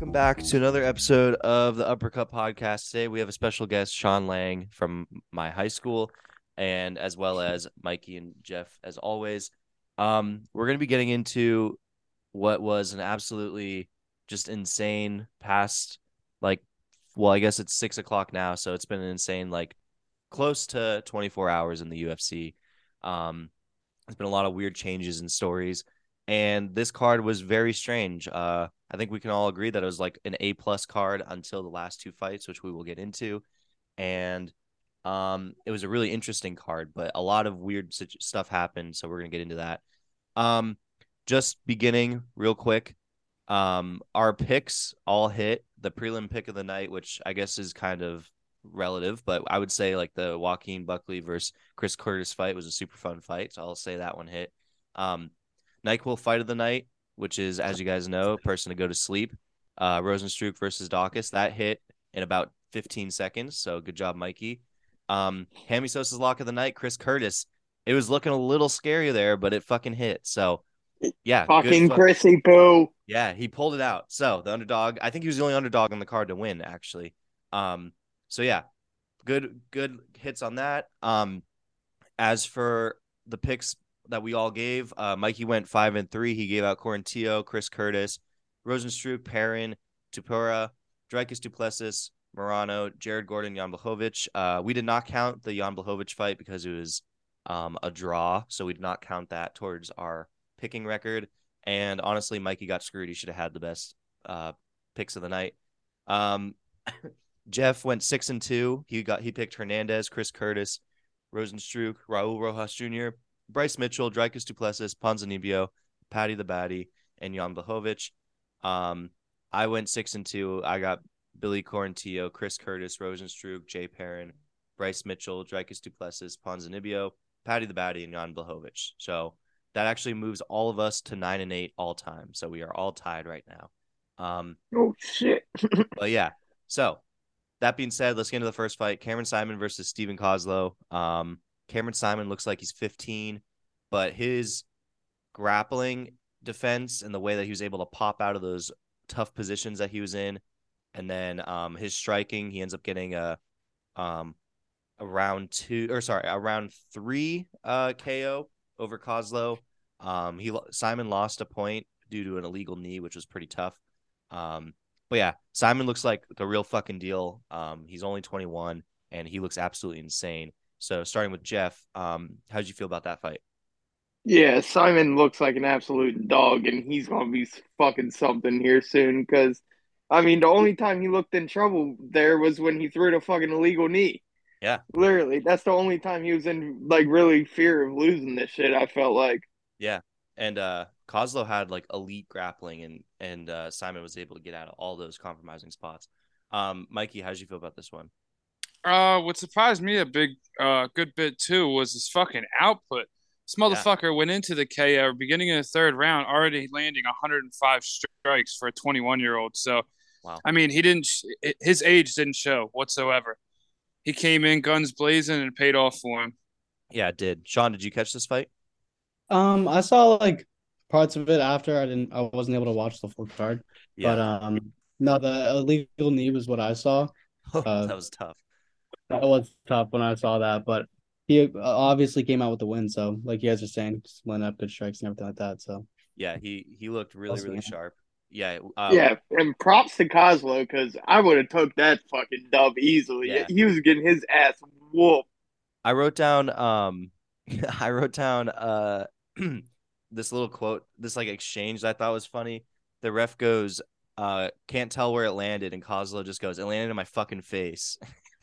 Welcome back to another episode of the Uppercut Podcast. Today we have a special guest, Sean Lang from my high school, and as well as Mikey and Jeff, as always. Um, we're going to be getting into what was an absolutely just insane past, like, well, I guess it's six o'clock now, so it's been an insane, like, close to 24 hours in the UFC. Um, there's been a lot of weird changes and stories, and this card was very strange. Uh, I think we can all agree that it was like an A plus card until the last two fights, which we will get into, and um, it was a really interesting card, but a lot of weird stuff happened, so we're gonna get into that. Um, just beginning real quick. Um, our picks all hit the prelim pick of the night, which I guess is kind of relative, but I would say like the Joaquin Buckley versus Chris Curtis fight was a super fun fight, so I'll say that one hit. Um, Nyquil fight of the night, which is as you guys know, person to go to sleep. Uh, Rozenstruik versus Daukaus that hit in about 15 seconds, so good job, Mikey. Um, Hammy Sosa's lock of the night, Chris Curtis. It was looking a little scary there, but it fucking hit. So yeah, fucking Chrissy Poo. Yeah, he pulled it out. So the underdog, I think he was the only underdog on the card to win, actually. Um, so yeah, good good hits on that. Um, as for the picks that we all gave, uh, Mikey went five and three. He gave out Quarantillo, Chris Curtis, Rozenstruik, Perrin, Topuria, Dricus Duplessis, Morono, Jared Gordon, Jan Blachowicz. Uh, we did not count the Jan Blachowicz fight because it was um, a draw, so we did not count that towards our picking record. And honestly, Mikey got screwed. He should have had the best uh, picks of the night. Um, Jeff went six and two. He got he picked Hernandez, Chris Curtis, Rozenstruik, Raul Rosas Jr., Bryce Mitchell, Dricus Du Plessis, Ponzinibbio, Paddy the Baddy, and Jan Blachowicz. Um, I went six and two. I got Billy Quarantillo, Chris Curtis, Rozenstruik, Jay Perrin, Bryce Mitchell, Dricus Du Plessis, Ponzinibbio, Paddy the Baddy, and Jan Blachowicz. So that actually moves all of us to nine and eight all time. So we are all tied right now. Um, oh shit! but yeah, so that being said, let's get into the first fight: Cameron Saaiman versus Steven Koslow. Um, Cameron Saaiman looks like he's 15, but his grappling defense and the way that he was able to pop out of those tough positions that he was in, and then um, his striking, he ends up getting a um, a round two or sorry, a round three uh, KO over Koslow. Um, he Saaiman lost a point due to an illegal knee, which was pretty tough. Um, but yeah, Simon looks like the real fucking deal. Um, he's only 21 and he looks absolutely insane. So starting with Jeff, um, how did you feel about that fight? Yeah, Saaiman looks like an absolute dog, and he's gonna be fucking something here soon. Because, I mean, the only time he looked in trouble there was when he threw the fucking illegal knee. Yeah, literally, that's the only time he was in like really fear of losing this shit. I felt like. Yeah, and uh Koslow had like elite grappling, and and uh, Saaiman was able to get out of all those compromising spots. Um, Mikey, how did you feel about this one? Uh, what surprised me a big, uh, good bit too was his fucking output. This motherfucker yeah. went into the KO beginning of the third round already landing 105 strikes for a 21 year old. So, wow. I mean, he didn't. His age didn't show whatsoever. He came in guns blazing and paid off for him. Yeah, it did. Sean, did you catch this fight? Um, I saw like parts of it after I didn't. I wasn't able to watch the full card. Yeah. But um, no, the illegal knee was what I saw. Uh, that was tough. That was tough when I saw that, but he uh, obviously came out with the win. So, like you guys are saying, just went up good strikes and everything like that. So, yeah, he he looked really really sharp. Yeah, um, yeah, and props to Koslow because I would have took that fucking dub easily. Yeah. He was getting his ass whooped. I wrote down um, I wrote down uh, this little quote, this like exchange that I thought was funny. The ref goes, uh, can't tell where it landed, and Koslow just goes, it landed in my fucking face.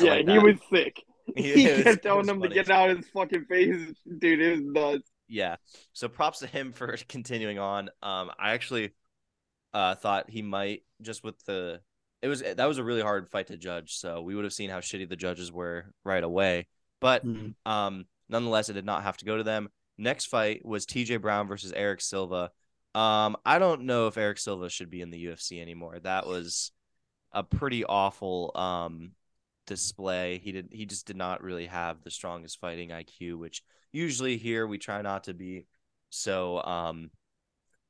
yeah, like he was sick. He, he kept telling him funny. to get out of his fucking face, dude. It was nuts. Yeah. So props to him for continuing on. Um, I actually uh thought he might just with the it was that was a really hard fight to judge. So we would have seen how shitty the judges were right away. But mm-hmm. um, nonetheless, it did not have to go to them. Next fight was TJ Brown versus Erick Silva. Um, I don't know if Erick Silva should be in the UFC anymore. That was a pretty awful um display. He did he just did not really have the strongest fighting IQ, which usually here we try not to be so um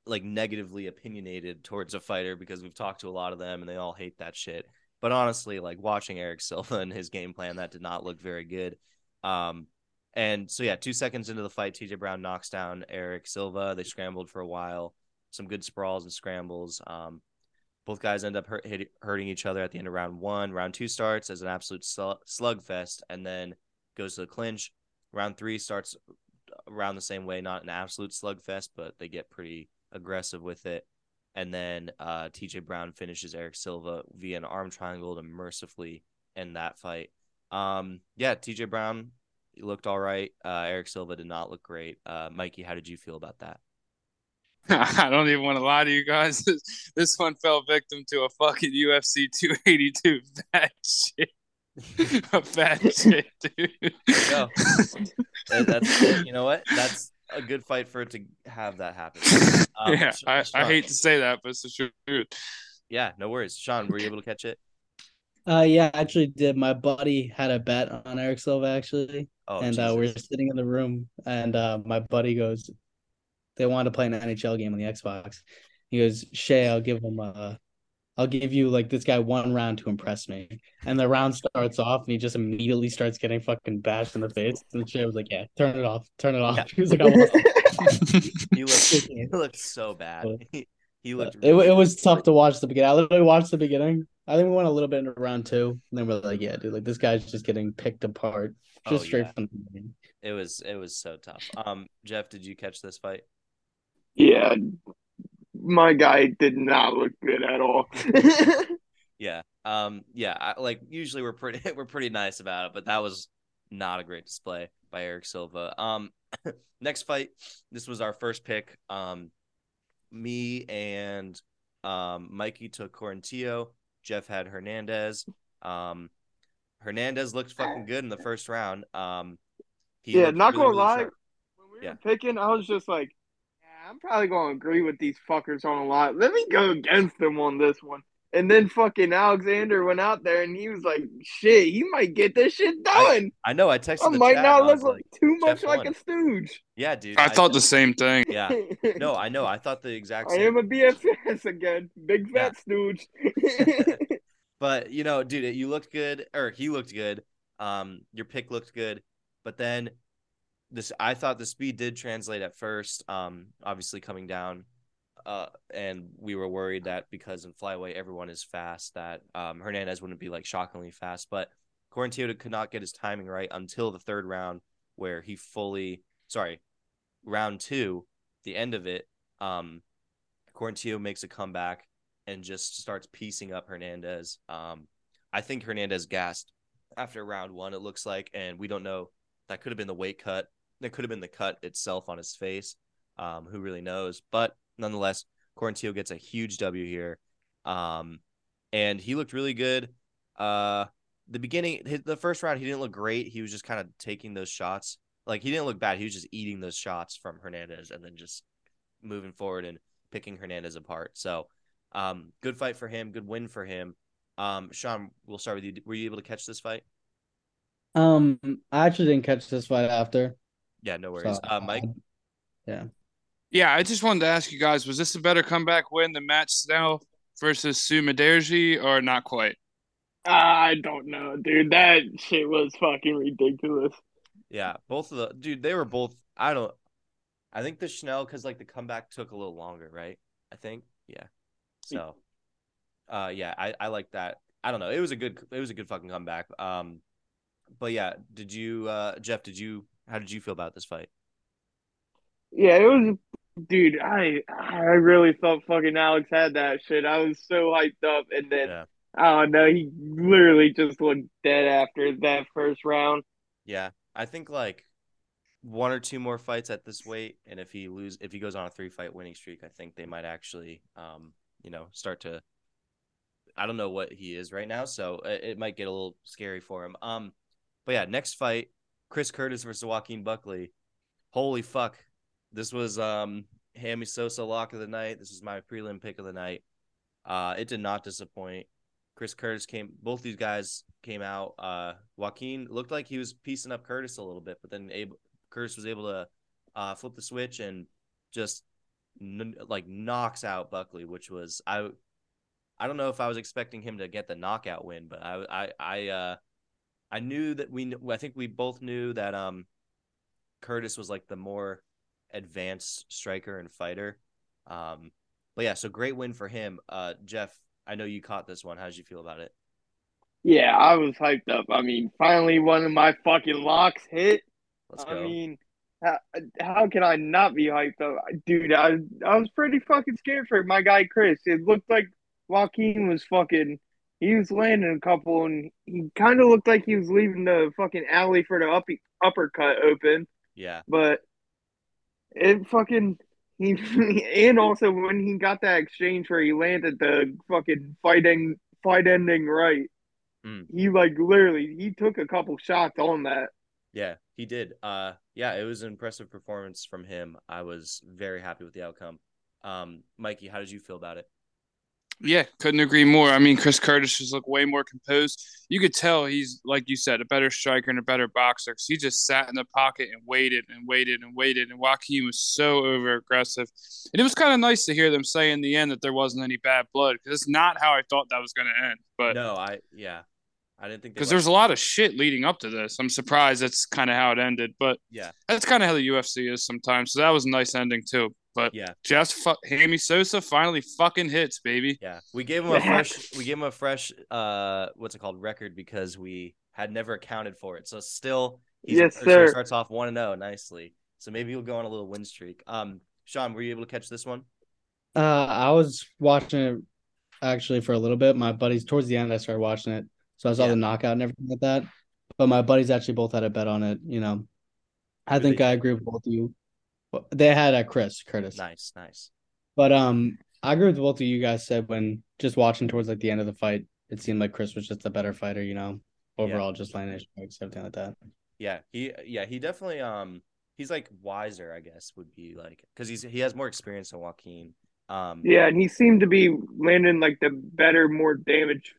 like negatively opinionated towards a fighter because we've talked to a lot of them and they all hate that shit. But honestly, like watching Erick Silva and his game plan, that did not look very good. Um, and so yeah, two seconds into the fight, TJ Brown knocks down Erick Silva. They scrambled for a while, some good sprawls and scrambles. Um, both guys end up hurt, hit, hurting each other at the end of round one. Round two starts as an absolute slugfest, and then goes to the clinch. Round three starts around the same way, not an absolute slugfest, but they get pretty aggressive with it. And then uh, TJ Brown finishes Erick Silva via an arm triangle to mercifully end that fight. Um, yeah, TJ Brown looked all right. Uh, Erick Silva did not look great. Uh, Mikey, how did you feel about that? I don't even want to lie to you guys. This, this one fell victim to a fucking UFC 282 bad shit. a bad shit, dude. Go. That's you know what? That's a good fight for it to have that happen. Um, yeah, I, I hate to say that, but it's the truth. Yeah, no worries. Sean, were you able to catch it? Uh, yeah, I actually did. My buddy had a bet on Erick Silva actually, oh, and uh, we are sitting in the room, and uh, my buddy goes, they wanted to play an NHL game on the Xbox. He goes, Shay, I'll give him a I'll give you like this guy one round to impress me. And the round starts off and he just immediately starts getting fucking bashed in the face. And Shay was like, Yeah, turn it off. Turn it off. Yeah. He was like, I he looked he looked so bad. He, he looked really it, it was tough to watch the beginning. I literally watched the beginning. I think we went a little bit into round two. And then we're like, Yeah, dude, like this guy's just getting picked apart. Just oh, straight yeah. from the beginning. It was it was so tough. Um Jeff, did you catch this fight? Yeah, my guy did not look good at all. yeah. Um yeah, I, like usually we're pretty we're pretty nice about it, but that was not a great display by Erick Silva. Um next fight, this was our first pick. Um me and um Mikey took Quarantillo, Jeff had Hernandez. Um Hernandez looked fucking good in the first round. Um yeah, not really, gonna lie. Sharp. When we were picking, I was just like, I'm probably gonna agree with these fuckers on a lot. Let me go against them on this one. And then fucking Alexander went out there and he was like, "Shit, he might get this shit done." I, I know. I texted. I might chat, not look like, too much like won. a stooge. Yeah, dude. I, I thought the same thing. Yeah. No, I know. I thought the exact. same. I am a BFS again, big fat yeah. stooge. but you know, dude, you looked good, or he looked good. Um, your pick looked good, but then this I thought the speed did translate at first. Um, obviously coming down, uh, and we were worried that because in flyweight everyone is fast, that um, Hernandez wouldn't be like shockingly fast. But Quarantillo could not get his timing right until the third round, where he fully, sorry, round two, the end of it. Um, makes a comeback and just starts piecing up Hernandez. Um, I think Hernandez gassed after round one. It looks like, and we don't know. That could have been the weight cut that could have been the cut itself on his face. Um, who really knows? But nonetheless, Quarantillo gets a huge W here. Um, and he looked really good. Uh, the beginning, the first round, he didn't look great. He was just kind of taking those shots. Like he didn't look bad. He was just eating those shots from Hernandez and then just moving forward and picking Hernandez apart. So, um, good fight for him. Good win for him. Um, Sean, we'll start with you. Were you able to catch this fight? Um, I actually didn't catch this fight after. Yeah, no worries. So, uh, Mike. Yeah. Yeah, I just wanted to ask you guys: Was this a better comeback win than Matt Schnell versus Su Mudaerji, or not quite? I don't know, dude. That shit was fucking ridiculous. Yeah, both of the dude, they were both. I don't. I think the Schnell because like the comeback took a little longer, right? I think, yeah. So, uh, yeah, I I like that. I don't know. It was a good. It was a good fucking comeback. Um, but yeah, did you, uh, Jeff? Did you how did you feel about this fight? Yeah, it was, dude. I I really thought fucking Alex had that shit. I was so hyped up, and then yeah. I don't. He literally just looked dead after that first round. Yeah, I think like one or two more fights at this weight, and if he lose, if he goes on a three fight winning streak, I think they might actually, um, you know, start to. I don't know what he is right now, so it, it might get a little scary for him. Um, but yeah, next fight Chris Curtis versus Joaquin Buckley. Holy fuck. This was um Hammy Sosa lock of the night. This is my prelim pick of the night. Uh it did not disappoint. Chris Curtis came both these guys came out. Uh Joaquin looked like he was piecing up Curtis a little bit, but then able, Curtis was able to uh flip the switch and just n- like knocks out Buckley, which was I. I don't know if I was expecting him to get the knockout win, but I I I uh I knew that we I think we both knew that um Curtis was like the more advanced striker and fighter. Um but yeah, so great win for him. Uh Jeff, I know you caught this one. How did you feel about it? Yeah, I was hyped up. I mean, finally one of my fucking locks hit. Let's go. I mean, how, how can I not be hyped up? Dude, I, I was pretty fucking scared for my guy Chris. It looked like Joaquin was fucking he was landing a couple and he kind of looked like he was leaving the fucking alley for the up, uppercut open. Yeah. But it fucking he and also when he got that exchange where he landed the fucking fighting fight ending right Mm. He like literally he took a couple shots on that. Yeah, he did. Uh yeah, it was an impressive performance from him. I was very happy with the outcome. Um, Mikey, how did you feel about it? Yeah, couldn't agree more. I mean, Chris Curtis just looked way more composed. You could tell he's, like you said, a better striker and a better boxer because he just sat in the pocket and waited and waited and waited. And Joaquin was so over aggressive. And it was kind of nice to hear them say in the end that there wasn't any bad blood because it's not how I thought that was going to end. But no, I, yeah, I didn't think because there's a lot of shit leading up to this. I'm surprised that's kind of how it ended, but yeah, that's kind of how the UFC is sometimes. So that was a nice ending too. But yeah, just fu- Hammy Sosa finally fucking hits, baby. Yeah, we gave him a fresh, we gave him a fresh, uh, what's it called, record because we had never accounted for it. So still, he's, yes, sir. starts off one and zero oh nicely. So maybe he'll go on a little win streak. Um, Sean, were you able to catch this one? Uh, I was watching it actually for a little bit. My buddies towards the end, I started watching it so I saw yeah. the knockout and everything like that. But my buddies actually both had a bet on it. You know, I really? think I agree with both of you. They had a Chris Curtis. Nice, nice. But um, I agree with both of you guys said when just watching towards like the end of the fight, it seemed like Chris was just a better fighter. You know, overall, yeah. just landing strikes, everything like that. Yeah, he yeah he definitely um he's like wiser, I guess would be like because he's he has more experience than Joaquin. Um, yeah, and he seemed to be landing like the better, more damage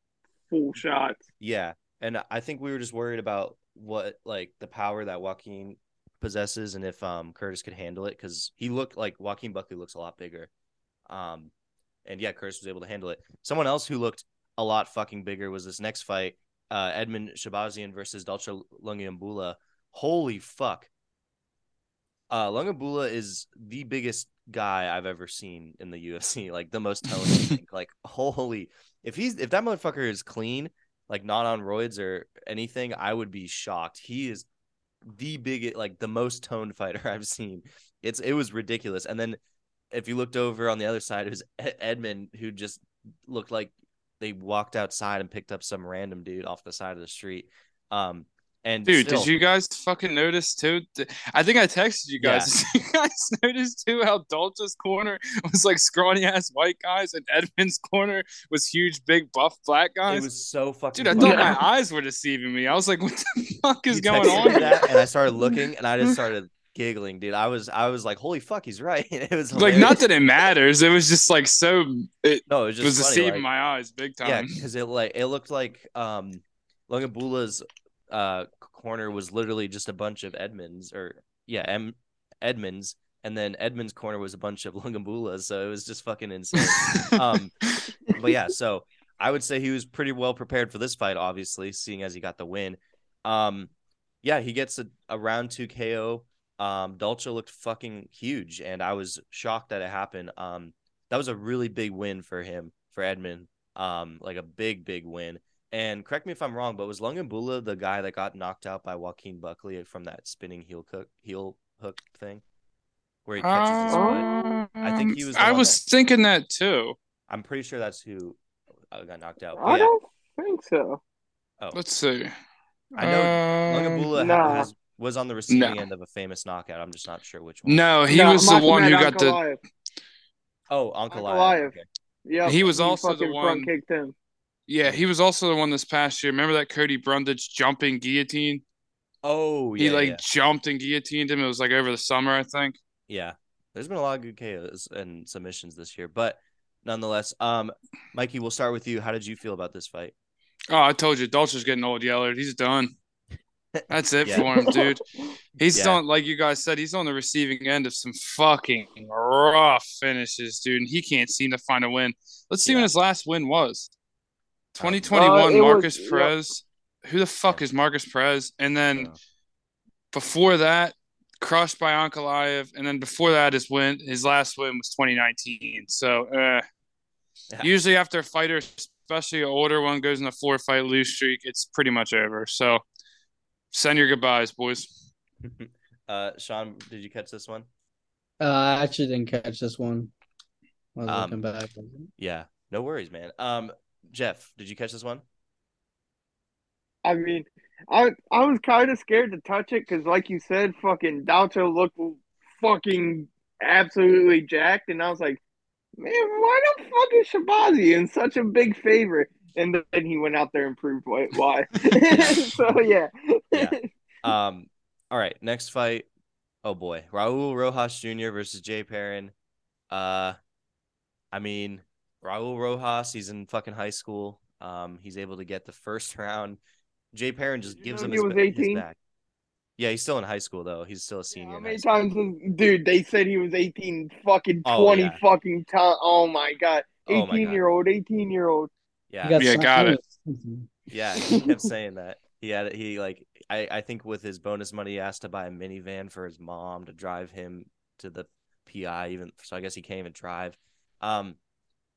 full shots. Yeah, and I think we were just worried about what like the power that Joaquin possesses and if um Curtis could handle it because he looked like Joaquin Buckley looks a lot bigger. Um, and yeah, Curtis was able to handle it. Someone else who looked a lot fucking bigger was this next fight, uh, Edmen Shahbazyan versus Dalcha Lungiambula. Holy fuck. Uh, Lungiambula is the biggest guy I've ever seen in the UFC, like the most toned. like holy, if he's if that motherfucker is clean, like not on roids or anything, I would be shocked. He is the biggest, like the most toned fighter I've seen. It's it was ridiculous. And then if you looked over on the other side, it was Edmen who just looked like they walked outside and picked up some random dude off the side of the street. Um, and dude, still, did you guys fucking notice too? I think I texted you guys. Yeah. you guys noticed too how Dalcha's corner was like scrawny ass white guys, and Edmen's corner was huge, big buff black guys. It was so fucking. Dude, I thought my eyes were deceiving me. I was like, "What the fuck is you going on?" That, and I started looking, and I just started giggling, dude. I was, I was like, "Holy fuck, he's right." it was hilarious. like not that it matters. It was just like so. It no, it was, just was deceiving like, my eyes big time. Yeah, because it like it looked like um Lungiambula's uh corner was literally just a bunch of Edmonds or yeah, M Edmonds and then Edmonds corner was a bunch of Lungiambulas, so it was just fucking insane. um but yeah, so I would say he was pretty well prepared for this fight, obviously, seeing as he got the win. Um yeah, he gets a, a round two KO. Um Dalcha looked fucking huge and I was shocked that it happened. Um that was a really big win for him, for Edmen. Um, like a big, big win. And correct me if I'm wrong, but was Lungiambula the guy that got knocked out by Joaquin Buckley from that spinning heel cook heel hook thing, where he catches um, his foot? I think he was. I was that, thinking that too. I'm pretty sure that's who uh, got knocked out. I yeah. don't think so. Oh, let's see. I know um, Lungiambula nah. has was on the receiving no. end of a famous knockout. I'm just not sure which one. No, he no, was the one who got the. Oh, Ankalaev. Okay. Yeah, he was he also the one. Kicked him. Yeah, he was also the one this past year. Remember that Cody Brundage jumping guillotine? Oh, yeah. He like yeah. jumped and guillotined him. It was like over the summer, I think. Yeah. There's been a lot of good KOs and submissions this year, but nonetheless, um, Mikey, we'll start with you. How did you feel about this fight? Oh, I told you, Dalcha's getting old, Yeller. He's done. That's it yeah. for him, dude. He's yeah. on, like you guys said, he's on the receiving end of some fucking rough finishes, dude. And he can't seem to find a win. Let's see yeah. when his last win was. 2021, uh, Marcus was, Perez. Who the fuck is Marcus Perez? And then before that, crushed by Ankalaev. And then before that, his win, his last win was 2019. So, uh, usually after a fighter, especially an older one, goes in a four fight lose streak, it's pretty much over. So, Send your goodbyes, boys. uh, Sean, did you catch this one? Uh, I actually didn't catch this one. I was um, looking back. Yeah, no worries, man. Um, Jeff, did you catch this one? I mean, I I was kind of scared to touch it because, like you said, fucking Dalto looked fucking absolutely jacked, and I was like, man, why the fuck is Shahbazyan in such a big favorite? and then he went out there and proved why. why. so yeah. yeah. Um. All right. Next fight. Oh boy, Raul Rosas Jr. versus Jay Perrin. Uh, I mean, Raul Rosas. He's in fucking high school. Um, he's able to get the first round. Jay Perrin just gives him his, his back. Yeah, he's still in high school though. He's still a senior. Yeah, how many times, dude? They said he was eighteen. Fucking twenty oh, yeah. fucking times. Oh my god, eighteen oh my god. year old, eighteen year old. Yeah, got yeah, got it. Yeah, he kept saying that. He had it. he like I I think with his bonus money he asked to buy a minivan for his mom to drive him to the PI even so I guess he can't even drive. Um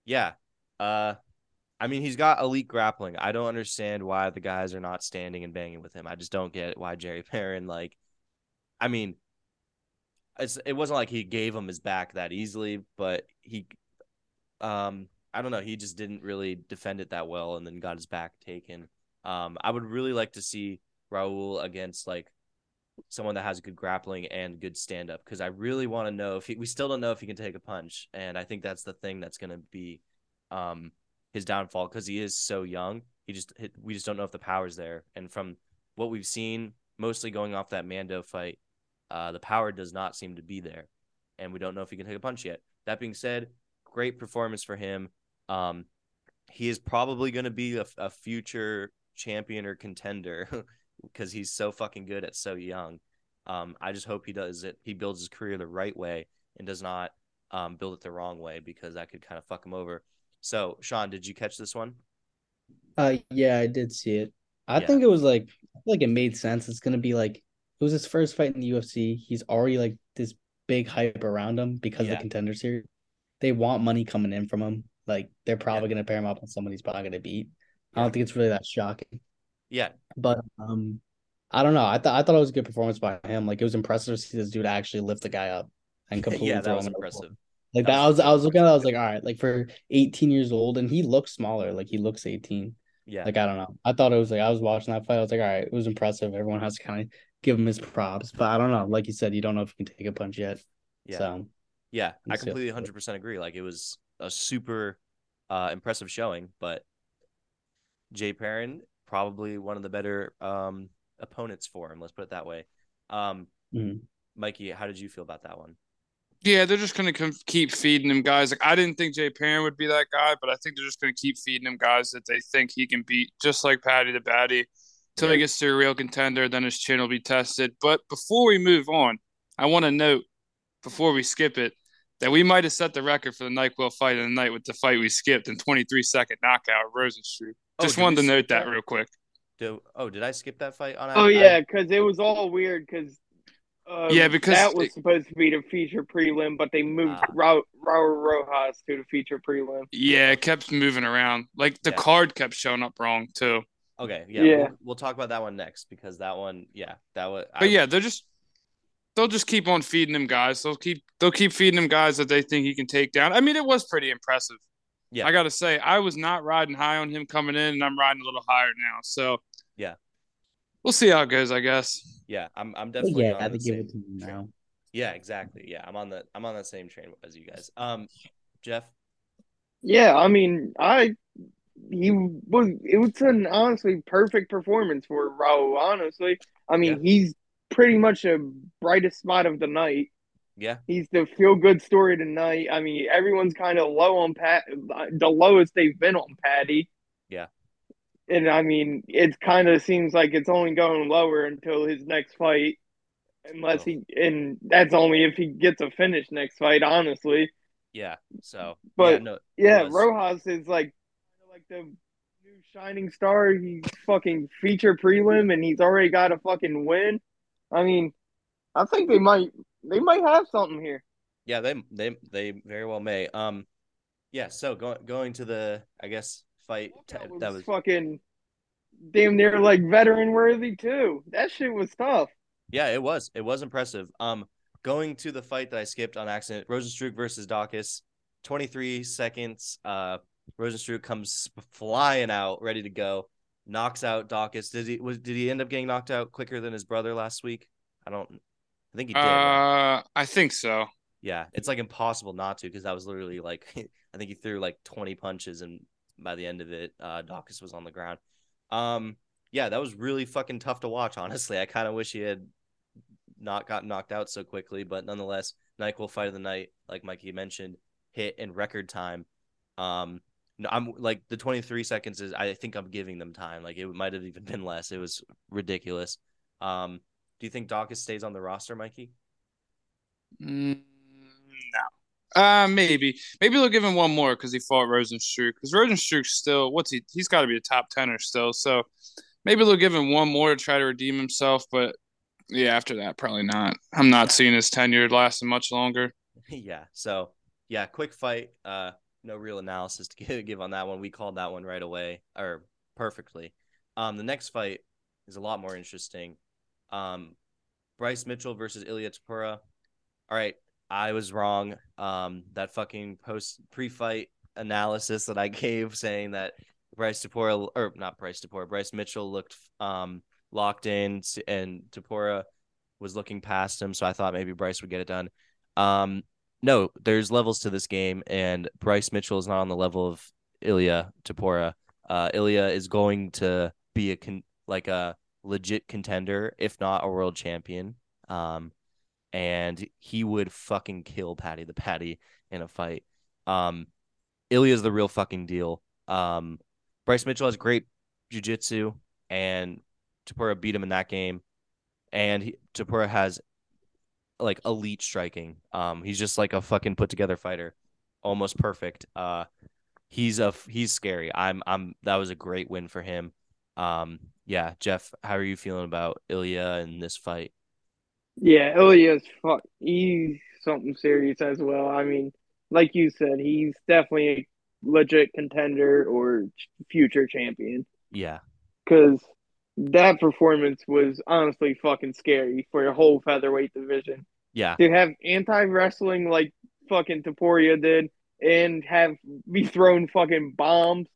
yeah. Uh I mean he's got elite grappling. I don't understand why the guys are not standing and banging with him. I just don't get why Jerry Perrin like I mean it wasn't like he gave him his back that easily, but he um I don't know. He just didn't really defend it that well, and then got his back taken. Um, I would really like to see Raul against like someone that has good grappling and good stand up because I really want to know if he, we still don't know if he can take a punch, and I think that's the thing that's going to be um, his downfall because he is so young. He just we just don't know if the power's there, and from what we've seen, mostly going off that Mando fight, uh, the power does not seem to be there, and we don't know if he can take a punch yet. That being said, great performance for him. Um, he is probably going to be a, a future champion or contender because he's so fucking good at so young. Um, I just hope he does it. He builds his career the right way and does not um, build it the wrong way because that could kind of fuck him over. So, Sean, did you catch this one? Uh, yeah, I did see it. I yeah. think it was like, like it made sense. It's gonna be like it was his first fight in the UFC. He's already like this big hype around him because yeah. of the contender series. They want money coming in from him. Like they're probably yeah. gonna pair him up with someone he's probably gonna beat. I don't think it's really that shocking. Yeah. But um I don't know. I thought I thought it was a good performance by him. Like it was impressive to see this dude actually lift the guy up and completely yeah, that was impressive. Like that, that was, I was looking at it, I was like, all right, like for 18 years old, and he looks smaller, like he looks 18. Yeah. Like I don't know. I thought it was like I was watching that fight. I was like, all right, it was impressive. Everyone has to kind of give him his props. But I don't know. Like you said, you don't know if you can take a punch yet. Yeah. So yeah, I completely 100% agree. Like it was a super uh, impressive showing, but Jay Perrin probably one of the better um, opponents for him. Let's put it that way. Um, mm-hmm. Mikey, how did you feel about that one? Yeah, they're just going to keep feeding him guys. Like I didn't think Jay Perrin would be that guy, but I think they're just going to keep feeding him guys that they think he can beat, just like Paddy the Baddy, till yeah. he gets to a real contender. Then his chin will be tested. But before we move on, I want to note before we skip it that we might have set the record for the NyQuil fight of the night with the fight we skipped in 23 second knockout Rozenstruik. Oh, Just wanted to note that, that real quick. Do, oh, did I skip that fight? On oh yeah, because it was all weird because. Um, yeah, because that was it, supposed to be the feature prelim, but they moved uh, Raul, Raul Rosas to the feature prelim. Yeah, it kept moving around. Like the yeah. card kept showing up wrong too. Okay, yeah, yeah. We'll, we'll, talk about that one next because that one, yeah, that was. But I, yeah, they're just they'll just keep on feeding him guys. They'll keep they'll keep feeding him guys that they think he can take down. I mean, it was pretty impressive. Yeah, I got to say, I was not riding high on him coming in, and I'm riding a little higher now. So yeah, we'll see how it goes. I guess. Yeah, I'm. I'm definitely. Yeah, I think give it to him now. Yeah, exactly. Yeah, I'm on the I'm on the same train as you guys. Um, Jeff. Yeah, I mean, I he was it was an honestly perfect performance for Raul. Honestly, I mean, yeah. he's pretty much a brightest spot of the night. Yeah, he's the feel good story tonight. I mean, everyone's kind of low on Pat, the lowest they've been on Patty. Yeah, and I mean, it kind of seems like it's only going lower until his next fight, unless he and that's only if he gets a finish next fight. Honestly. Yeah. So. But yeah, no, yeah Rosas is like like the new shining star. He's fucking feature prelim, and he's already got a fucking win. I mean, I think they might they might have something here. Yeah, they they they very well may. Um, yeah. So going going to the I guess fight that was, that was fucking damn near like veteran worthy too. That shit was tough. Yeah, it was. It was impressive. Um, going to the fight that I skipped on accident, Rozenstruik versus Daukaus, twenty three seconds. Uh, Rozenstruik comes flying out, ready to go, knocks out Daukaus. Did he was did he end up getting knocked out quicker than his brother last week? I don't. I think he did. Uh. I think so. Yeah, it's like impossible not to because that was literally like I think he threw like twenty punches and by the end of it, uh, Daukaus was on the ground. Um, yeah, that was really fucking tough to watch. Honestly, I kind of wish he had not gotten knocked out so quickly, but nonetheless, Nyquil fight of the night, like Mikey mentioned, hit in record time. Um, I'm like the 23 seconds is. I think I'm giving them time. Like it might have even been less. It was ridiculous. Um, do you think Daukaus stays on the roster, Mikey? Mm, no. Uh, maybe. Maybe they'll give him one more because he fought Rozenstruik. Because Rozenstruik's still, what's he? He's got to be a top tenor still. So maybe they'll give him one more to try to redeem himself. But yeah, after that, probably not. I'm not seeing his tenure lasting much longer. yeah. So yeah, quick fight. Uh, no real analysis to give, on that one. We called that one right away or perfectly. Um, the next fight is a lot more interesting. Um, Bryce Mitchell versus Ilya Topuria. All right, I was wrong. Um, that fucking post pre-fight analysis that I gave saying that Bryce Topuria or not Bryce Topuria, Bryce Mitchell looked um locked in and Topuria was looking past him, so I thought maybe Bryce would get it done. Um, no, there's levels to this game, and Bryce Mitchell is not on the level of Ilia Topuria. Uh, Ilia is going to be a con- like a legit contender, if not a world champion. Um, and he would fucking kill Paddy the Baddy in a fight. Um, Ilia is the real fucking deal. Um, Bryce Mitchell has great jujitsu, and Topuria beat him in that game. And he, has like elite striking. Um, he's just like a fucking put together fighter, almost perfect. Uh, he's a he's scary. I'm I'm that was a great win for him. Um, yeah, Jeff, how are you feeling about Ilia in this fight? Yeah, Ilia's fuck. He's something serious as well. I mean, like you said, he's definitely a legit contender or future champion. Yeah, because that performance was honestly fucking scary for your whole featherweight division. Yeah. To have anti wrestling like fucking Topuria did and have be thrown fucking bombs.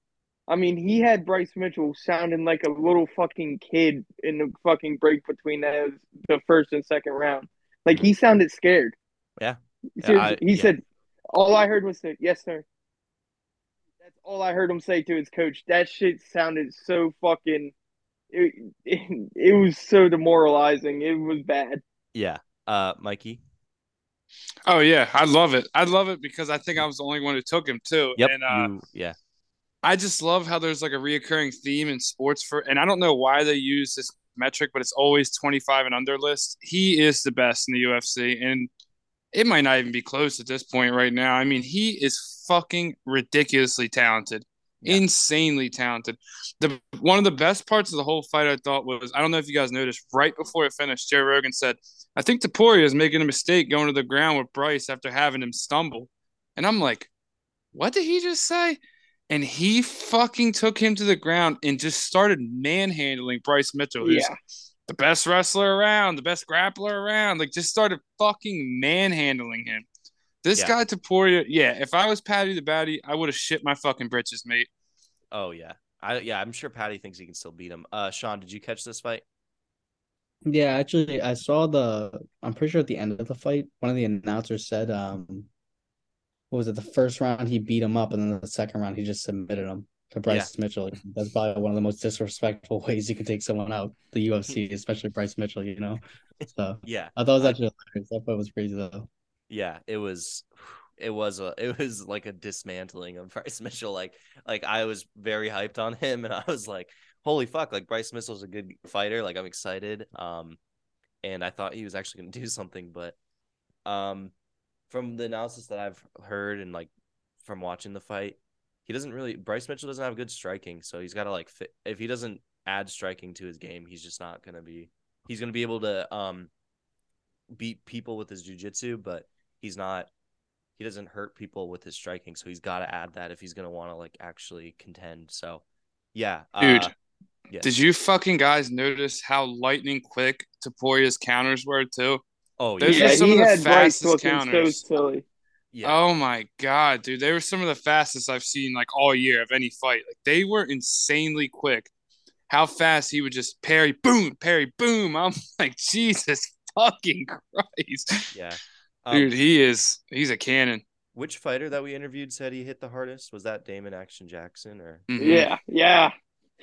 I mean, he had Bryce Mitchell sounding like a little fucking kid in the fucking break between the, the first and second round. Like he sounded scared. Yeah. yeah I, he yeah. said, "All I heard was yes, sir." That's all I heard him say to his coach. That shit sounded so fucking it, it, it was so demoralizing. It was bad. Yeah. Uh, Mikey. Oh yeah, I love it. I love it because I think I was the only one who took him too. Yep. And, uh, you, yeah. I just love how there's like a reoccurring theme in sports for, and I don't know why they use this metric, but it's always 25 and under list. He is the best in the UFC, and it might not even be close at this point right now. I mean, he is fucking ridiculously talented yeah. insanely talented. The one of the best parts of the whole fight I thought was I don't know if you guys noticed right before it finished, Joe Rogan said, "I think Topuria is making a mistake going to the ground with Bryce after having him stumble," and I'm like, "What did he just say?" And he fucking took him to the ground and just started manhandling Bryce Mitchell, who's yeah. the best wrestler around, the best grappler around. Like, just started fucking manhandling him. This yeah. guy Topuria, yeah. If I was Paddy the Baddy, I would have shit my fucking britches, mate. Oh yeah, I yeah. I'm sure Paddy thinks he can still beat him. Uh, Sean, did you catch this fight? Yeah, actually, I saw the. I'm pretty sure at the end of the fight, one of the announcers said, "Um, what was it? The first round he beat him up, and then the second round he just submitted him to Bryce yeah. Mitchell. That's probably one of the most disrespectful ways you can take someone out. The UFC, especially Bryce Mitchell. You know, so yeah, I thought it was actually hilarious. That fight was crazy though yeah, it was it was a it was like a dismantling of Bryce Mitchell. Like like I was very hyped on him, and I was like, holy fuck! Like Bryce Mitchell's a good fighter. Like I'm excited. Um, and I thought he was actually going to do something, but um, from the analysis that I've heard and like from watching the fight, he doesn't really. Bryce Mitchell doesn't have good striking, so he's got to like fit. If he doesn't add striking to his game, he's just not going to be. He's going to be able to um beat people with his jujitsu, but he's not. He doesn't hurt people with his striking, so he's got to add that if he's going to want to like actually contend. So, yeah, dude. Uh, yeah. Did you fucking guys notice how lightning quick Topuria's counters were too? Oh Those yeah, were some of the fastest counters. So yeah. Oh my god, dude! They were some of the fastest I've seen like all year of any fight. Like they were insanely quick. How fast he would just parry, boom, parry, boom. I'm like, Jesus fucking Christ. Yeah. Um, dude, he is he's a cannon. Which fighter that we interviewed said he hit the hardest? Was that Damon Action Jackson or mm-hmm. Yeah, yeah.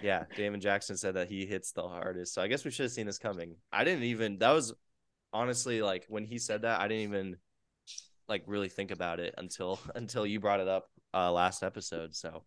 Yeah, Damon Jackson said that he hits the hardest. So I guess we should have seen this coming. I didn't even that was honestly like when he said that, I didn't even like really think about it until until you brought it up uh last episode. So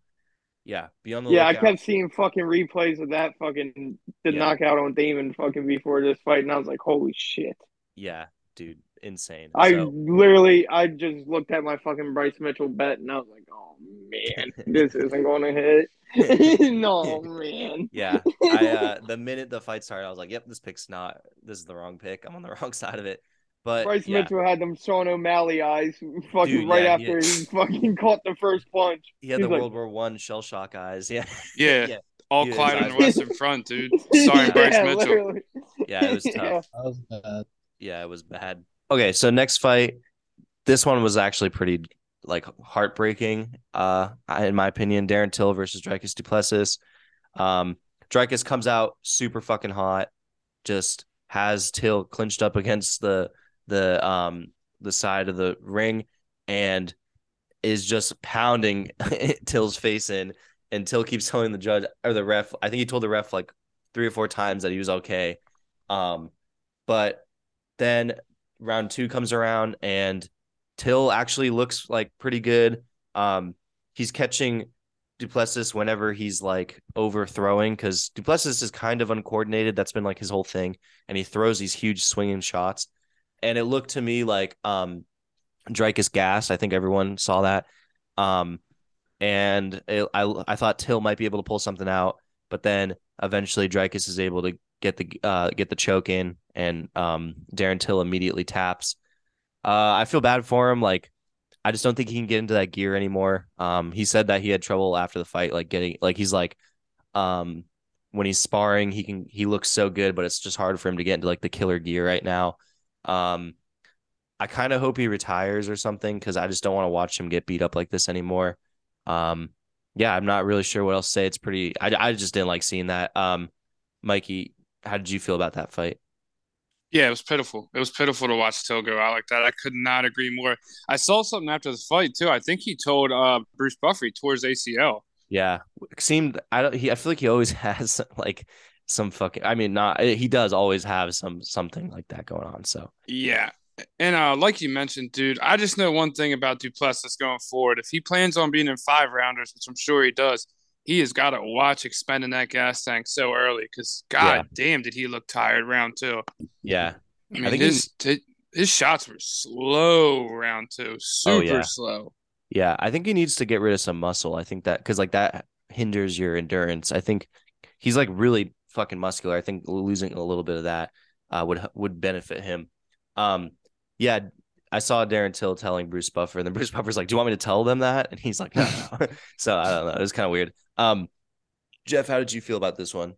yeah, be on the yeah. Lookout. I kept seeing fucking replays of that fucking the yeah. knockout on Damon fucking before this fight, and I was like, holy shit. Yeah, dude, insane. I so... literally, I just looked at my fucking Bryce Mitchell bet, and I was like, oh man, this isn't going to hit. no man. Yeah, I uh, the minute the fight started, I was like, yep, this pick's not. This is the wrong pick. I'm on the wrong side of it. But Bryce yeah. Mitchell had them Sean O'Malley eyes fucking Dude, right yeah, after he, he, fucking caught the first punch. He had He's the like, World War One shell shock eyes. Yeah. Yeah. yeah. All yeah, Quiet on the Western Front, dude. Sorry, Bryce Mitchell. Literally. Yeah, it was tough. That was bad. Yeah, it was bad. Okay, so next fight, this one was actually pretty like heartbreaking. Uh, in my opinion, Darren Till versus Dricus Du Plessis. Um, Dricus comes out super fucking hot, just has Till clinched up against the the um the side of the ring and is just pounding Till's face in and Till keeps telling the judge or the ref I think he told the ref like three or four times that he was okay um but then round 2 comes around and Till actually looks like pretty good um he's catching Du Plessis whenever he's like overthrowing because Du Plessis is kind of uncoordinated. That's been like his whole thing, and he throws these huge swinging shots. And it looked to me like um, Dricus gas. I think everyone saw that. Um, and it, I I thought Till might be able to pull something out, but then eventually Dricus is able to get the uh, get the choke in, and um, Darren Till immediately taps. Uh, I feel bad for him. Like I just don't think he can get into that gear anymore. Um, he said that he had trouble after the fight, like getting like he's like, um, when he's sparring, he can he looks so good, but it's just hard for him to get into like the killer gear right now. Um, I kind of hope he retires or something because I just don't want to watch him get beat up like this anymore. Um, yeah, I'm not really sure what else to say. It's pretty. I I just didn't like seeing that. Um, Mikey, how did you feel about that fight? Yeah, it was pitiful. It was pitiful to watch Till go out like that. I could not agree more. I saw something after the fight too. I think he told uh, Bruce Buffer towards ACL. Yeah, seemed I don't. He I feel like he always has like some fucking. I mean, not he does always have some something like that going on. So yeah, and uh, like you mentioned, dude, I just know one thing about Du Plessis going forward. If he plans on being in five rounders, which I'm sure he does, he has got to watch expending that gas tank so early because god yeah. damn did he look tired round two. Yeah. I mean I think his he... his shots were slow round two. Super oh, yeah. slow. Yeah. I think he needs to get rid of some muscle. I think that because like that hinders your endurance. I think he's like really fucking muscular. I think losing a little bit of that uh, would would benefit him. Um yeah, I saw Darren Till telling Bruce Buffer, and then Bruce Buffer's like, "Do you want me to tell them that?" And he's like, "No." no. so I don't know. It was kind of weird. Um, Jeff, how did you feel about this one?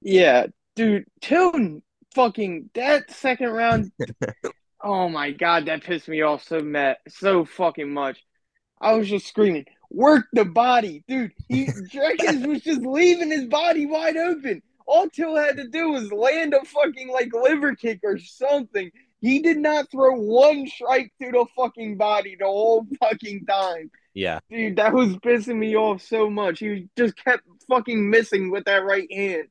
Yeah, dude, Till fucking that second round. oh my god, that pissed me off so mad, so fucking much. I was just screaming, "Work the body, dude!" He Jenkins was just leaving his body wide open. All Till had to do was land a fucking like liver kick or something. He did not throw one strike to the fucking body the whole fucking time. Yeah. Dude, that was pissing me off so much. He just kept fucking missing with that right hand.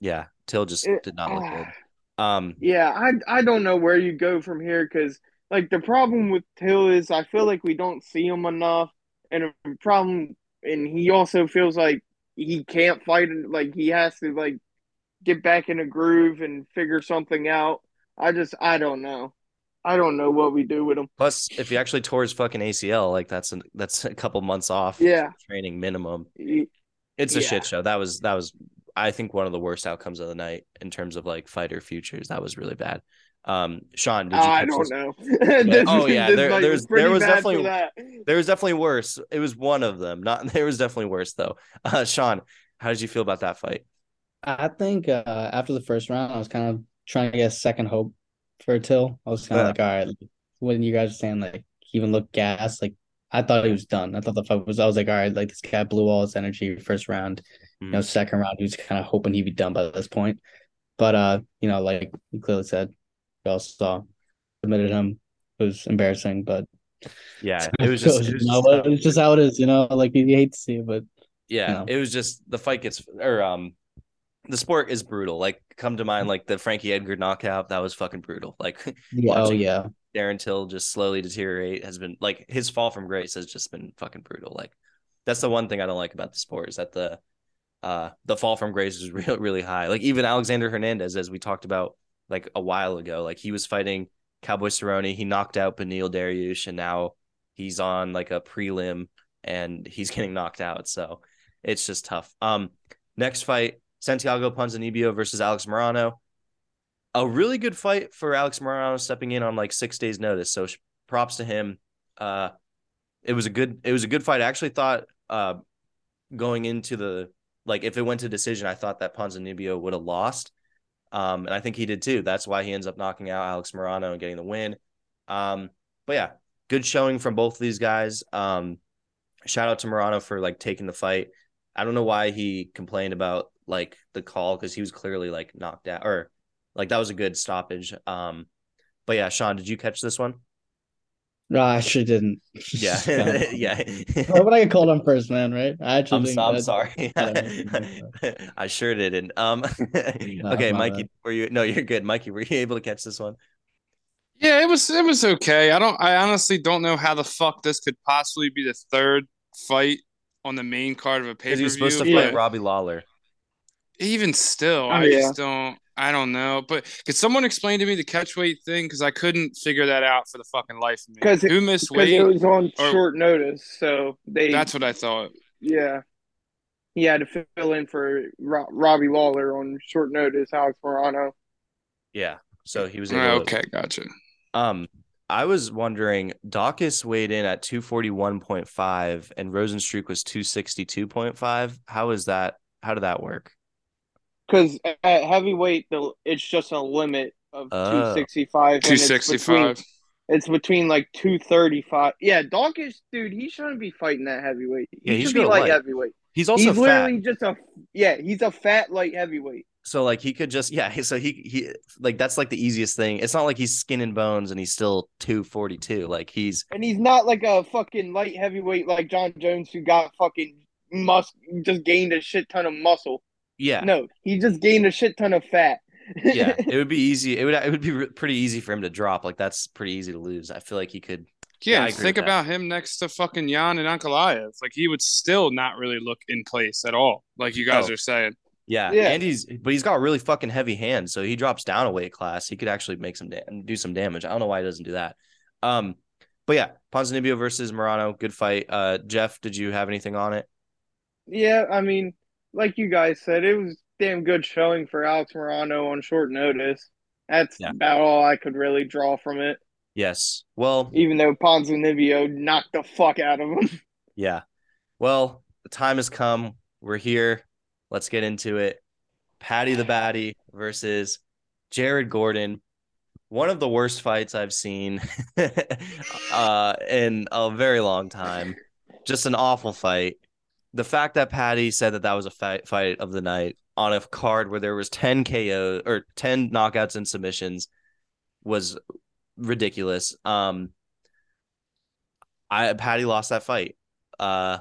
Yeah. Till just it, did not look good. Um Yeah, I I don't know where you go from here because like the problem with Till is I feel like we don't see him enough, and a problem, and he also feels like he can't fight. Like he has to like get back in a groove and figure something out. I just I don't know. I don't know what we do with him. Plus, if he actually tore his fucking ACL, like that's a, that's a couple months off. Yeah, training minimum. It's a yeah. shit show. That was that was I think one of the worst outcomes of the night in terms of like fighter futures. That was really bad. Um, Sean, did you? I don't this? know. this, oh yeah, there, there was there was definitely there was definitely worse. It was one of them. Not there was definitely worse though. Uh, Sean, how did you feel about that fight? I think uh, after the first round, I was kind of trying to get a second hope for Till. I was kind of yeah. like, all right, when you guys are saying like he even looked gas, like I thought he was done. I thought the fight was. I was like, all right, like this guy blew all his energy first round. Mm. You know, mm. second round, he was kind of hoping he'd be done by this point. But uh, you know, like you clearly said, we all saw submitted him. It was embarrassing, but yeah, it was just, it was no, just, it's just how it is, you know. Like you hate to see it, but yeah, you know. it was just the fight gets or um, the sport is brutal. Like come to mind, like the Frankie Edgar knockout, that was fucking brutal. Like yeah, oh yeah, Darren Till just slowly deteriorate has been like his fall from grace has just been fucking brutal. Like that's the one thing I don't like about the sport is that the uh the fall from grace is real really high. Like even Alexander Hernandez, as we talked about like a while ago. Like he was fighting Cowboy Cerrone. He knocked out Beneil Dariush, and now he's on like a prelim and he's getting knocked out. So it's just tough. Um, next fight, Santiago Ponzinibbio versus Alex Morono. A really good fight for Alex Morono stepping in on like six days notice. So props to him. Uh, it was a good it was a good fight. I actually thought uh going into the like if it went to decision, I thought that Ponzinibbio would have lost. Um, and I think he did too. That's why he ends up knocking out Alex Morono and getting the win. Um, but yeah, good showing from both of these guys. Um, shout out to Morono for like taking the fight. I don't know why he complained about like the call because he was clearly like knocked out or like that was a good stoppage. Um, but yeah, Sean, did you catch this one? No, I actually didn't. Yeah, yeah. Why would I get called on first, man? Right? I actually. I'm, so, I'm sorry. I sure didn't. Um. no, okay, Mikey, bad. were you? No, you're good. Mikey, were you able to catch this one? Yeah, it was. It was okay. I don't. I honestly don't know how the fuck this could possibly be the third fight on the main card of a pay per view. He's supposed to fight Robbie Lawler. Even still, oh, I yeah. just don't. I don't know, but could someone explain to me the catch weight thing? Because I couldn't figure that out for the fucking life of me. Because who missed weight? It was on or, short notice, so they. That's what I thought. Yeah, he had to fill in for Ro- Robbie Lawler on short notice. Alex Morono. Yeah, so he was. Able okay, to, gotcha. Um, I was wondering, Daukaus weighed in at two forty one point five, and Rozenstruik was two sixty two point five. How is that? How did that work? Because at heavyweight, the it's just a limit of uh, 265. 265. It's between like 235. Yeah, Daukaus, dude, he shouldn't be fighting that heavyweight. He yeah, should be light, light heavyweight. He's also he's literally just a yeah, he's a fat light heavyweight. So like he could just yeah, so he he like that's like the easiest thing. It's not like he's skin and bones and he's still 242. Like he's And he's not like a fucking light heavyweight like Jon Jones who got fucking mus just gained a shit ton of muscle. Yeah. No, he just gained a shit ton of fat. yeah, it would be easy. It would it would be pretty easy for him to drop. Like that's pretty easy to lose. I feel like he could. Yeah, think about him next to fucking Jan and Ankalaev. Like he would still not really look in place at all. Like you guys oh. are saying. Yeah, yeah, and he's but he's got really fucking heavy hands. So he drops down a weight class. He could actually make some da- do some damage. I don't know why he doesn't do that. Um, but yeah, Ponzinibbio versus Morono, good fight. Uh, Jeff, did you have anything on it? Yeah, I mean, like you guys said, it was damn good showing for Alex Morono on short notice. That's yeah. about all I could really draw from it. Yes. Well, even though Ponzinibbio knocked the fuck out of him. Yeah. Well, the time has come. We're here. Let's get into it. Paddy the Baddy versus Jared Gordon. One of the worst fights I've seen uh, in a very long time. Just an awful fight the fact that Paddy said that that was a fight fight of the night on a card where there was 10 KO or 10 knockouts and submissions was ridiculous. Um I Paddy lost that fight. Uh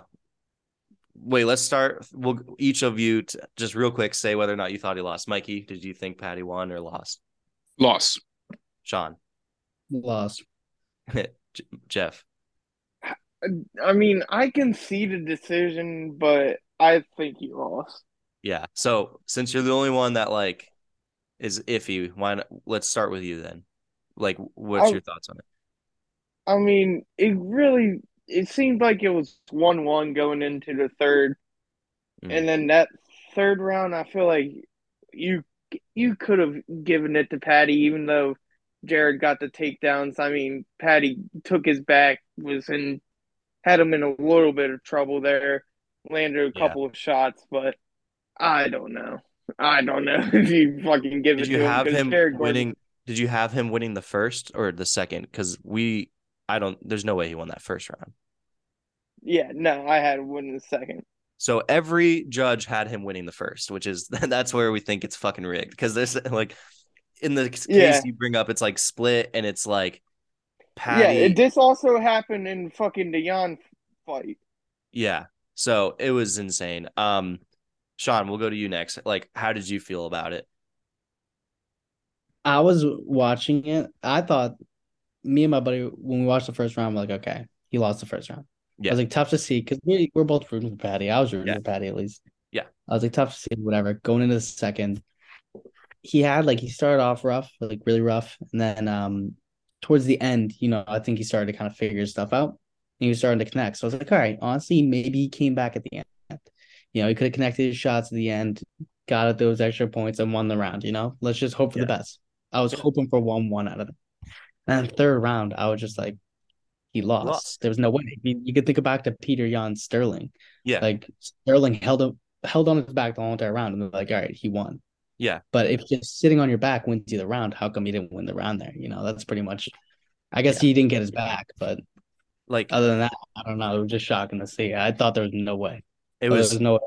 wait, let's start we'll each of you t- just real quick say whether or not you thought he lost. Mikey, did you think Paddy won or lost? Lost. Sean. Lost. Jeff. I mean, I can see the decision, but I think he lost. Yeah. So since you're the only one that like is iffy, why not? Let's start with you then. Like, what's I, your thoughts on it? I mean, it really it seemed like it was one one going into the third, mm. and then that third round, I feel like you you could have given it to Paddy, even though Jared got the takedowns. I mean, Paddy took his back, was in had him in a little bit of trouble there, landed a couple yeah. of shots, but I don't know. I don't know if you fucking give did it you to have him, him winning. Did you have him winning the first or the second? Because we, I don't. There's no way he won that first round. Yeah, no, I had him winning the second. So every judge had him winning the first, which is that's where we think it's fucking rigged because there's like in the case yeah. you bring up, it's like split and it's like Paddy. Yeah, this also happened in fucking the Yan fight. Yeah, so it was insane. Um, Sean, we'll go to you next. Like, how did you feel about it? I was watching it. I thought me and my buddy when we watched the first round, we're like, okay, he lost the first round. Yeah. I was like, tough to see because we, we're both rooting for Paddy. I was rooting yeah. for Paddy at least. Yeah. I was like, tough to see, whatever. Going into the second, he had like he started off rough, like really rough, and then um towards the end, you know, I think he started to kind of figure stuff out. And he was starting to connect. So I was like, all right, honestly, maybe he came back at the end. You know, he could have connected his shots at the end, got at those extra points, and won the round. You know, let's just hope for yeah. the best. I was hoping for one one out of them. And third round, I was just like, he lost. lost. There was no way. I mean, you could think back to Peter Yan Sterling. Yeah. Like Sterling held up held on his back the whole entire round and they're like, all right, he won. Yeah. But if just sitting on your back wins you the round, how come he didn't win the round there? You know, that's pretty much I guess yeah. he didn't get his back, but like other than that, I don't know. It was just shocking to see. I thought there was no way. It was, was no way.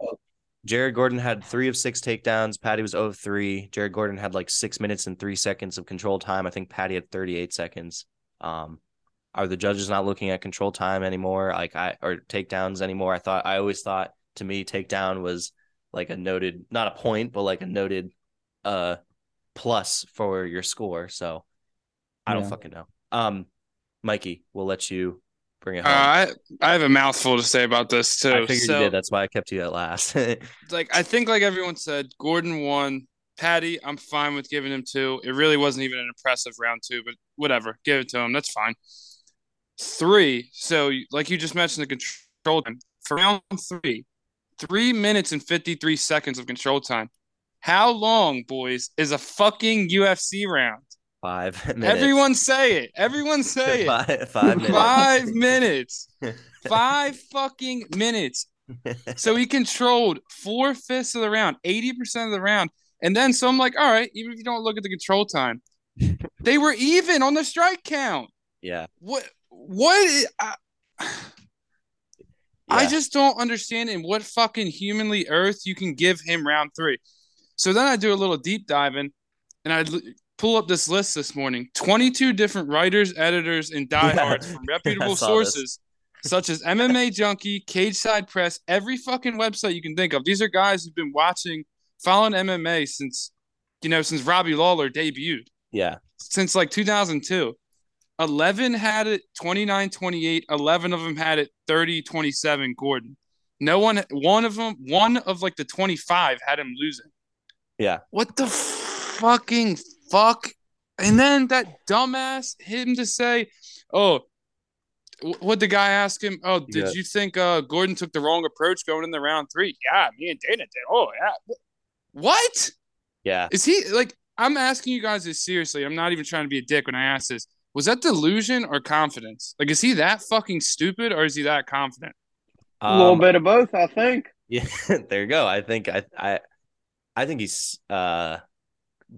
Jared Gordon had three of six takedowns. Paddy was 0 3. Jared Gordon had like six minutes and three seconds of control time. I think Paddy had 38 seconds. Um, are the judges not looking at control time anymore? Like I or takedowns anymore? I thought I always thought to me takedown was like a noted not a point, but like a noted uh plus for your score. So I don't yeah. fucking know. Um Mikey, we'll let you bring it home. Uh, I I have a mouthful to say about this too. I figured so, you did. That's why I kept you at last. like I think, like everyone said, Gordon won. Paddy, I'm fine with giving him two. It really wasn't even an impressive round two, but whatever, give it to him. That's fine. Three. So, like you just mentioned, the control time for round three, three minutes and 53 seconds of control time. How long, boys, is a fucking UFC round? Five minutes. Everyone say it. Everyone say it. Five, minutes. Five minutes. Five fucking minutes. So he controlled four fifths of the round, 80% of the round. And then, so I'm like, all right, even if you don't look at the control time, they were even on the strike count. Yeah. What? What? I, yeah. I just don't understand in what fucking humanly earth you can give him round three. So then I do a little deep diving, and I pull up this list this morning 22 different writers, editors, and diehards yeah. from reputable sources this. such as MMA Junkie, Cageside Press, every fucking website you can think of. These are guys who've been watching, following MMA since, you know, since Robbie Lawler debuted. Yeah. Since like 2002. 11 had it 29 28. 11 of them had it 30 27. Gordon. No one, one of them, one of like the 25 had him losing. Yeah. What the fucking fuck? And then that dumbass him to say, "Oh, what the guy ask him? Oh, did yeah. you think uh, Gordon took the wrong approach going in the round three? Yeah, me and Dana did. Oh yeah. What? Yeah. Is he like? I'm asking you guys this seriously. I'm not even trying to be a dick when I ask this. Was that delusion or confidence? Like, is he that fucking stupid or is he that confident? Um, a little bit of both, I think. Yeah, there you go. I think I I I think he's uh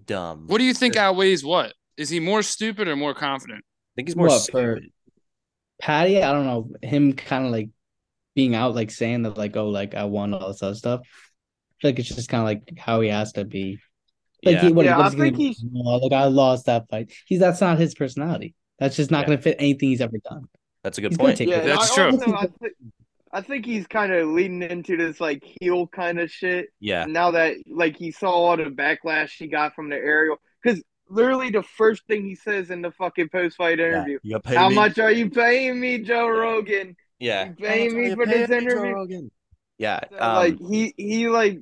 dumb. What do you think outweighs what? Is he more stupid or more confident? I think he's more what, stupid. Paddy, I don't know. Him kind of like being out, like saying that, like, oh, like I won all this other stuff. I feel like it's just kind of like how he has to be. Like, yeah, he, what, yeah I think he's oh, like I lost that fight. He's that's not his personality. That's just not yeah. going to fit anything he's ever done. That's a good he's point. Yeah, that's true. Also, I, th- I think he's kind of leading into this like heel kind of shit. Yeah. Now that like he saw all the backlash he got from the Ariel, because literally the first thing he says in the fucking post fight interview. Yeah, How me? much are you paying me, Joe Rogan? Yeah, you paying me for this interview? Yeah, so, um, like he he like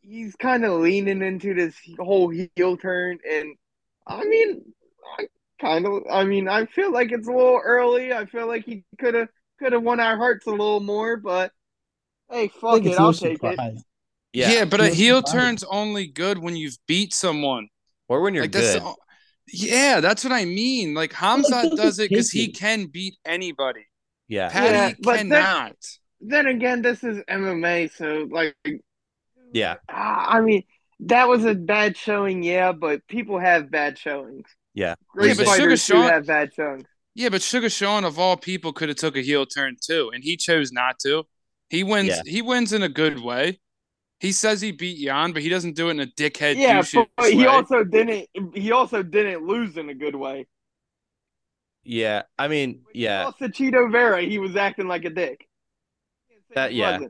he's kind of leaning into this whole heel turn, and I mean, I kind of, I mean, I feel like it's a little early. I feel like he could have could have won our hearts a little more, but hey, fuck it, I'll take it. Yeah, yeah but a heel surprised. turn's only good when you've beat someone, or when you're like, good. That's, yeah, that's what I mean. Like Hamza does it because he can beat anybody. Yeah, Paddy yeah, cannot. Then, then again, this is MMA, so like yeah. I mean, that was a bad showing, yeah, but people have bad showings. Yeah. Great yeah, fighters Sugar Sean, have bad showings. Yeah, but Sugar Sean of all people could have took a heel turn too, and he chose not to. He wins. Yeah. He wins in a good way. He says he beat Yan, but he doesn't do it in a dickhead. Yeah, but he way. also didn't. He also didn't lose in a good way. Yeah, I mean, yeah. He lost to Chito Vera. He was acting like a dick. That yeah.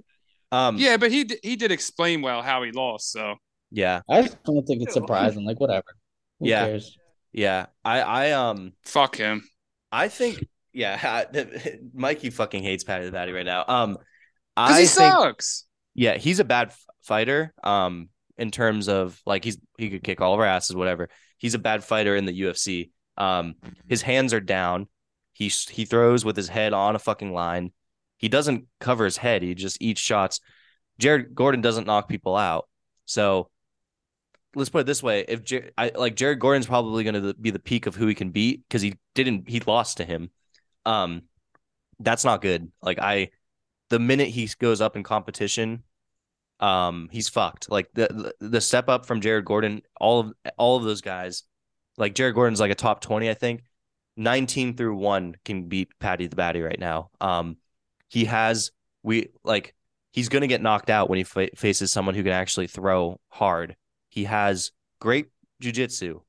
Um, yeah, but he he did explain well how he lost. So yeah, I don't think it's surprising. Like whatever. Who yeah, cares? yeah. I I um fuck him. I think yeah. Mikey fucking hates Paddy the Baddy right now. Um, I he think, sucks. Yeah, he's a bad fighter. Um, in terms of like he's he could kick all of our asses, whatever. He's a bad fighter in the UFC. Um, his hands are down. He he throws with his head on a fucking line. He doesn't cover his head. He just eats shots. Jared Gordon doesn't knock people out. So let's put it this way: if Jer- I, like Jared Gordon's probably going to be the peak of who he can beat because he didn't he lost to him. Um, that's not good. Like I, the minute he goes up in competition, um, he's fucked. Like the the step up from Jared Gordon, all of all of those guys, like Jared Gordon's like a top twenty, I think. Nineteen through one can beat Paddy the Baddy right now. Um, he has we like he's going to get knocked out when he fa- faces someone who can actually throw hard. He has great jiu-jitsu.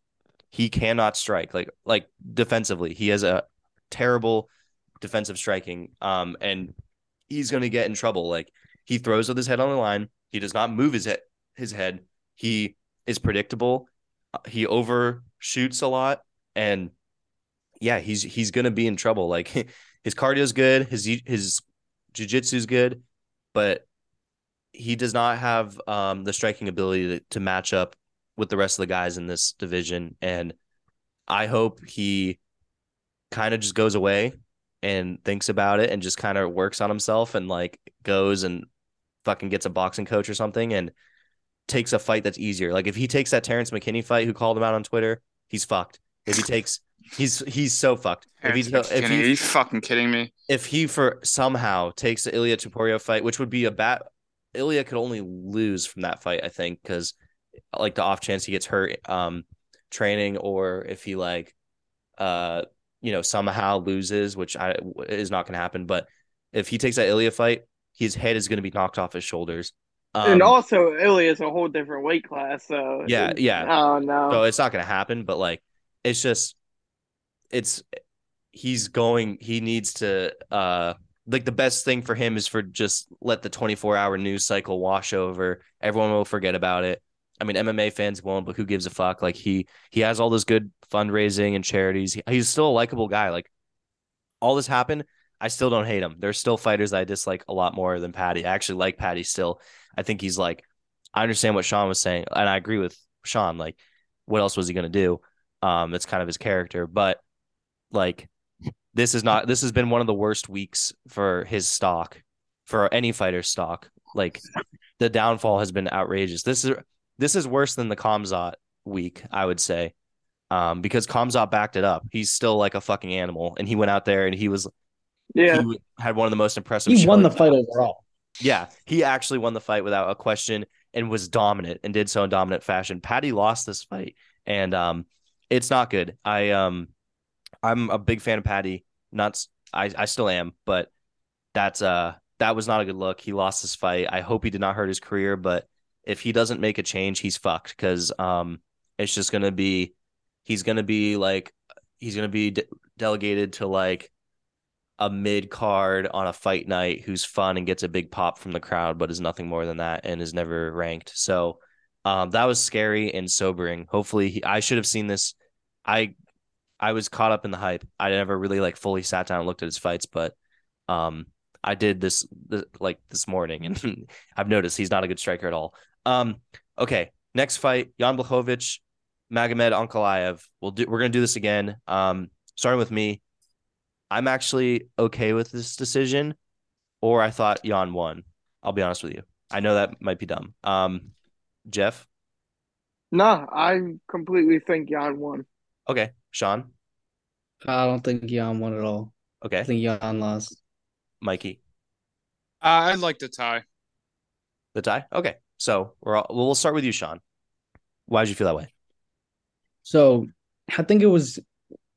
He cannot strike like like defensively. He has a terrible defensive striking um and he's going to get in trouble like he throws with his head on the line. He does not move his head his head. He is predictable. He overshoots a lot and yeah, he's he's going to be in trouble like his cardio is good, his his jiu-jitsu is good, but he does not have um, the striking ability to, to match up with the rest of the guys in this division. And I hope he kind of just goes away and thinks about it and just kind of works on himself and like goes and fucking gets a boxing coach or something and takes a fight that's easier. Like if he takes that Terrence McKinney fight, who called him out on Twitter, he's fucked. If he takes He's he's so fucked. If he's if he, he's fucking kidding me. If he for somehow takes the Ilia Topuria fight, which would be a bat, Ilia could only lose from that fight, I think, because like the off chance he gets hurt um training or if he like uh you know somehow loses, which I is not going to happen. But if he takes that Ilia fight, his head is going to be knocked off his shoulders. Um, and also, Ilia is a whole different weight class, so yeah, yeah. Oh no, so it's not going to happen. But like, it's just it's he's going he needs to uh like the best thing for him is for just let the 24 hour news cycle wash over. Everyone will forget about it. I mean mma fans won't but who gives a fuck? Like he he has all this good fundraising and charities. He, he's still a likable guy. Like all this happened i still don't hate him. There's still fighters i dislike a lot more than paddy i actually like paddy still. I think he's like i understand what sean was saying and i agree with sean. Like what else was he to do? Um it's kind of his character but like this is not this has been one of the worst weeks for his stock, for any fighter's stock. Like the downfall has been outrageous. This is this is worse than the Khamzat week, I would say. Um, because Khamzat backed it up. He's still like a fucking animal, and he went out there and he was, yeah, he had one of the most impressive. He won the fight overall. Yeah, he actually won the fight without a question and was dominant and did so in dominant fashion. paddy lost this fight, and um, it's not good. I um, I'm a big fan of Paddy. Not I, I still am, but that's uh that was not a good look. He lost his fight. I hope he did not hurt his career, but if he doesn't make a change, he's fucked because um it's just gonna be he's gonna be like he's gonna be de- delegated to like a mid card on a fight night who's fun and gets a big pop from the crowd, but is nothing more than that and is never ranked. So um, that was scary and sobering. Hopefully, he, I should have seen this I I was caught up in the hype. I never really like fully sat down and looked at his fights, but um I did this, this like this morning and I've noticed he's not a good striker at all. Um okay, next fight, Jan Blachowicz, Magomed Ankalaev. We'll do we're gonna do this again. Um starting with me. I'm actually okay with this decision, or I thought Jan won. I'll be honest with you. I know that might be dumb. Um, Jeff. No, I completely think Jan won. Okay, Sean. I don't think Jan won at all. Okay, I think Jan lost. Mikey. Uh, I'd like the tie. The tie. Okay, so we're all, well, we'll start with you, Sean. Why did you feel that way? So I think it was.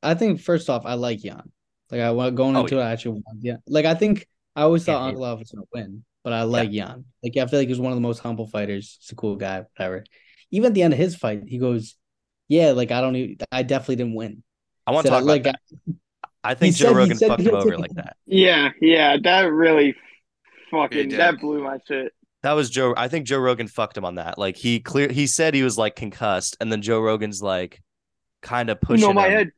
I think first off, I like Jan. Like I went going oh, into yeah. it, I actually want yeah. Like I think I always thought yeah, Ankalaev was gonna win, but I like yeah. Jan. Like I feel like he's one of the most humble fighters. He's a cool guy, whatever. Even at the end of his fight, he goes, "Yeah, like I don't even, I definitely didn't win." I want to talk like, about that. I, I think Joe said, Rogan fucked him over like that. Yeah, yeah, that really fucking that blew my shit. That was Joe. I think Joe Rogan fucked him on that. Like he clear, he said he was like concussed, and then Joe Rogan's like, kind of pushing. You know my him. head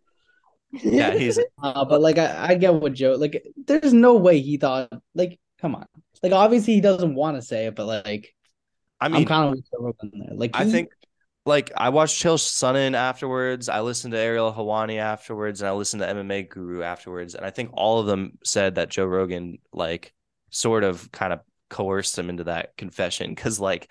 yeah, he's. Uh, but like, I, I get what Joe. Like, there's no way he thought. Like, come on. Like, obviously he doesn't want to say it, but like, I mean, I'm kind of with Joe Rogan there. Like, he, I think. Like I watched Chael Sonnen afterwards. I listened to Ariel Helwani afterwards, and I listened to MMA Guru afterwards. And I think all of them said that Joe Rogan like sort of kind of coerced him into that confession because like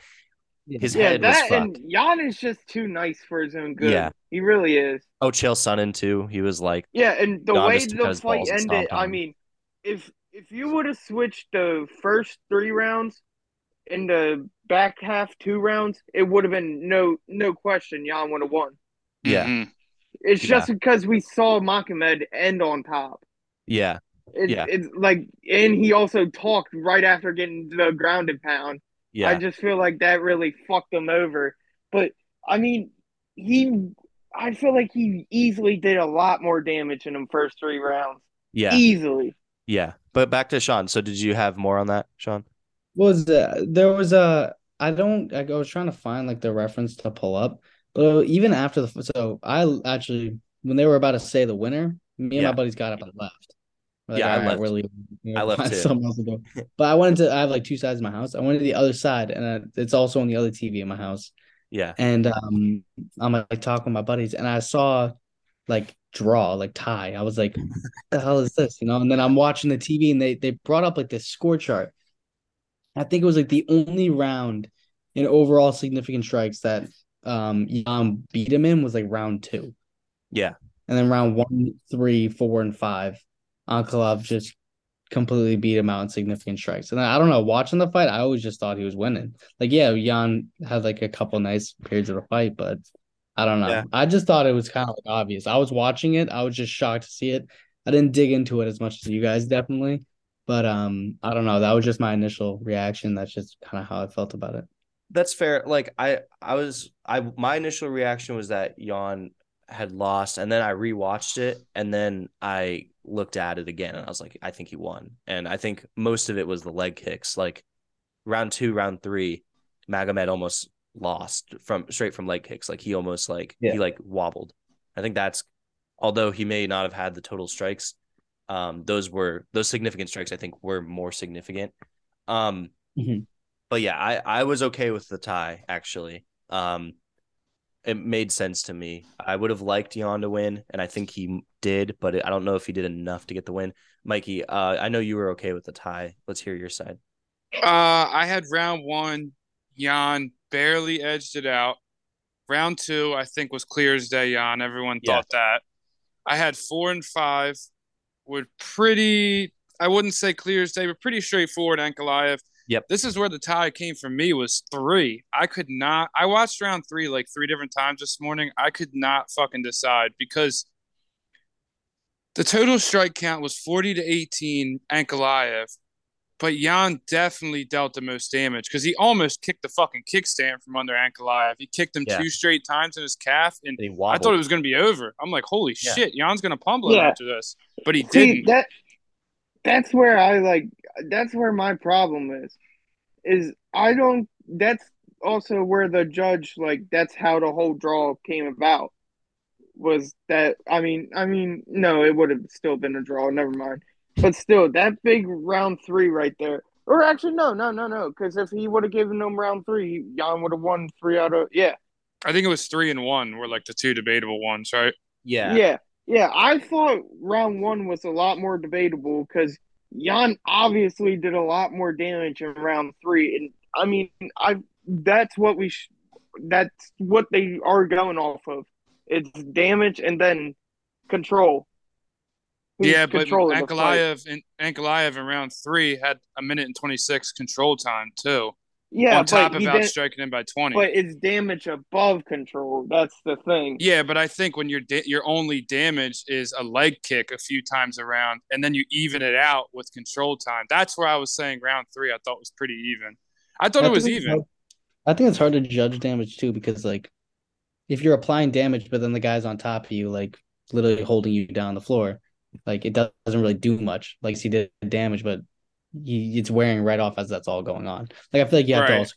his yeah, head that, was fucked. And Jan is just too nice for his own good. Yeah, he really is. Oh, Chael Sonnen too. He was like, yeah, and the way the fight ended, I mean, if if you would have switched the first three rounds in the back half two rounds, it would have been no no question. Jan would have won. Yeah, mm-hmm. it's yeah. just because we saw Magomed end on top. Yeah, it, yeah. It's like, and he also talked right after getting the grounded pound. Yeah. I just feel like that really fucked him over. But I mean, he I feel like he easily did a lot more damage in them first three rounds. Yeah. Easily. Yeah. But back to Sean. So did you have more on that, Sean? Was uh, there was a I don't I was trying to find like the reference to pull up, but even after the so I actually when they were about to say the winner, me and yeah. my buddies got up and left. Like, yeah, I left. Really, you know, I left too. Something else to go. But I went to. I have like two sides of my house. I went to the other side, and I, it's also on the other TV in my house. Yeah. And um, I'm like talking with my buddies, and I saw like draw, like tie. I was like, "The hell is this?" You know. And then I'm watching the TV, and they they brought up like this score chart. I think it was like the only round in overall significant strikes that um Jan beat him in was like round two. Yeah. And then round one, three, four, and five Ankalaev just completely beat him out in significant strikes. And I don't know, watching the fight, I always just thought he was winning. Like, yeah, Jan had like a couple nice periods of the fight, but I don't know. Yeah. I just thought it was kind of like obvious. I was watching it, I was just shocked to see it. I didn't dig into it as much as you guys definitely. But um, I don't know. That was just my initial reaction. That's just kind of how I felt about it. That's fair. Like I, I was, I my initial reaction was that Jan had lost, and then I rewatched it, and then I looked at it again and I was like, I think he won. And I think most of it was the leg kicks. Like round two, round three, Magomed almost lost from straight from leg kicks. Like he almost like yeah. he like wobbled. I think that's although he may not have had the total strikes, um, those were those significant strikes I think were more significant. Um mm-hmm. but yeah, I, I was okay with the tie actually. Um it made sense to me. I would have liked Jan to win, and I think he did, but I don't know if he did enough to get the win. Mikey, uh, I know you were okay with the tie. Let's hear your side. Uh, I had round one. Jan barely edged it out. Round two, I think, was clear as day. Jan, everyone yeah. thought that. I had four and five, were pretty. I wouldn't say clear as day, but pretty straightforward. Ankalaev Yep. This is where the tie came for me was three. I could not. I watched round three like three different times this morning. I could not fucking decide because the total strike count was 40 to 18 Ankalaev, but Jan definitely dealt the most damage because he almost kicked the fucking kickstand from under Ankalaev. He kicked him yeah. two straight times in his calf, and, and I thought it was going to be over. I'm like, holy yeah. shit, Jan's going to pummel yeah. him after this, but he See, didn't. That that's where I like that's where my problem is. Is I don't that's also where the judge like that's how the whole draw came about. was that I mean I mean no, it would have still been a draw. Never mind. But still, that big round three right there. Or actually, no, no, no, no. Because if he would have given them round three, Jan would have won three out of yeah. I think it was three and one were like the two debatable ones, right? Yeah. Yeah. Yeah. I thought round one was a lot more debatable because Jan obviously did a lot more damage in round three. And I mean, I that's what we sh- that's what they are going off of. It's damage and then control. Who's yeah, but Ankalaev in Ankalaev in round three had a minute and twenty six control time too. Yeah, on top of outstriking him by twenty. But it's damage above control. That's the thing. Yeah, but I think when your da- your only damage is a leg kick a few times around, and then you even it out with control time. That's where I was saying round three. I thought was pretty even. I thought I it was even. I think it's hard to judge damage too because like if you're applying damage, but then the guy's on top of you, like literally holding you down the floor, like it doesn't really do much. Like he did damage, but he it's wearing right off as that's all going on. Like I feel like you have right. to also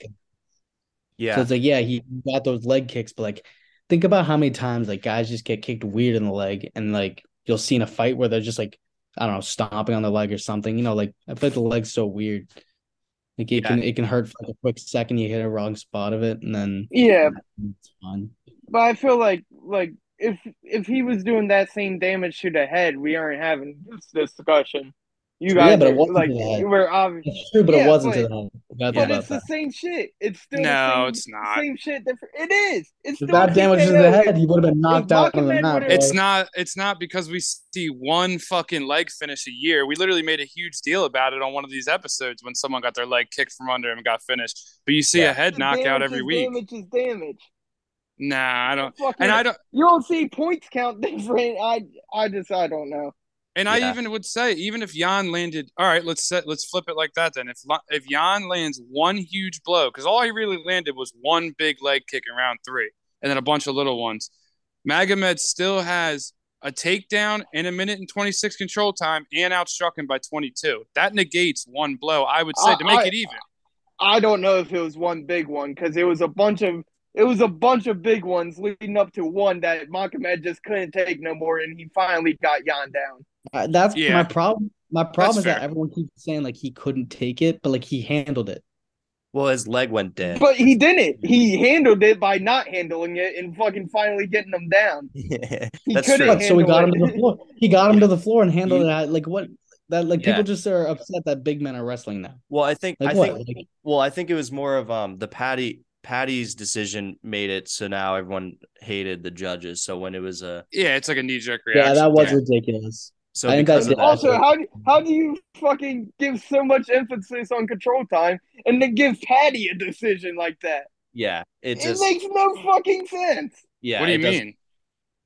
Yeah. So it's like, yeah, he got those leg kicks, but like think about how many times like guys just get kicked weird in the leg and like you'll see in a fight where they're just like, I don't know, stomping on the leg or something. You know, like I feel like the leg's so weird. Like it yeah. can it can hurt for like a quick second, you hit a wrong spot of it and then Yeah. It's fun. But I feel like like if if he was doing that same damage to the head, we aren't having this discussion. You guys, yeah, but it wasn't like you were obviously it's true, but yeah, it wasn't but, to the But it's that. the same shit. It's still no, same, it's not same shit. Different. It is. It's if that damage to the head, he would have been knocked out on the map. It's not. It's not because we see one fucking leg finish a year. We literally made a huge deal about it on one of these episodes when someone got their leg kicked from under him and got finished. But you see yeah. a head knockout every week. Damage is damage. Nah, I don't. and I don't. You don't see points count different. I I just I don't know. And yeah. I even would say, even if Jan landed, all right, let's set, let's flip it like that. Then, if if Jan lands one huge blow, because all he really landed was one big leg kick in round three, and then a bunch of little ones. Magomed still has a takedown in a minute and 26 control time and outstruck him by 22. That negates one blow, I would say, to make I, it even. I don't know if it was one big one because it was a bunch of it was a bunch of big ones leading up to one that Magomed just couldn't take no more, and he finally got Jan down. Uh, that's yeah. my problem. My problem that's is fair. that everyone keeps saying like he couldn't take it, but like he handled it. Well, his leg went dead. But he didn't. He handled it by not handling it and fucking finally getting him down. Yeah, he that's true. So he got him to the floor. He got him yeah. to the floor and handled it. Like what? That like yeah. people just are upset that big men are wrestling now. Well, I think like I what? think like, well, I think it was more of um the Paddy Paddy's decision made it so now everyone hated the judges. So when it was a yeah, it's like a knee jerk reaction. Yeah, that was yeah. ridiculous. So I because think also how do, how do you fucking give so much emphasis on control time and then give Paddy a decision like that? Yeah, it it just makes no fucking sense. Yeah, what do you mean?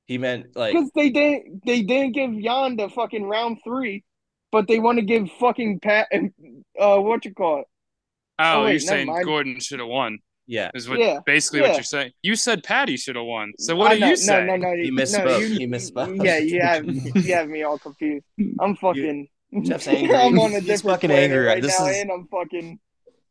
He meant like because they didn't they didn't give Jan the fucking round three, but they want to give fucking Pat uh what you call it? Oh, oh wait, you're saying mind. Gordon should have won. Yeah, is what yeah. basically yeah. what you're saying. You said Patty should have won. So what I do know, you say? No, no, no. He misspoke. No, you, he misspoke. Yeah, you have you have me all confused. I'm fucking. You, Jeff's angry. I'm on a different he's fucking angry right this now, is... and I'm fucking.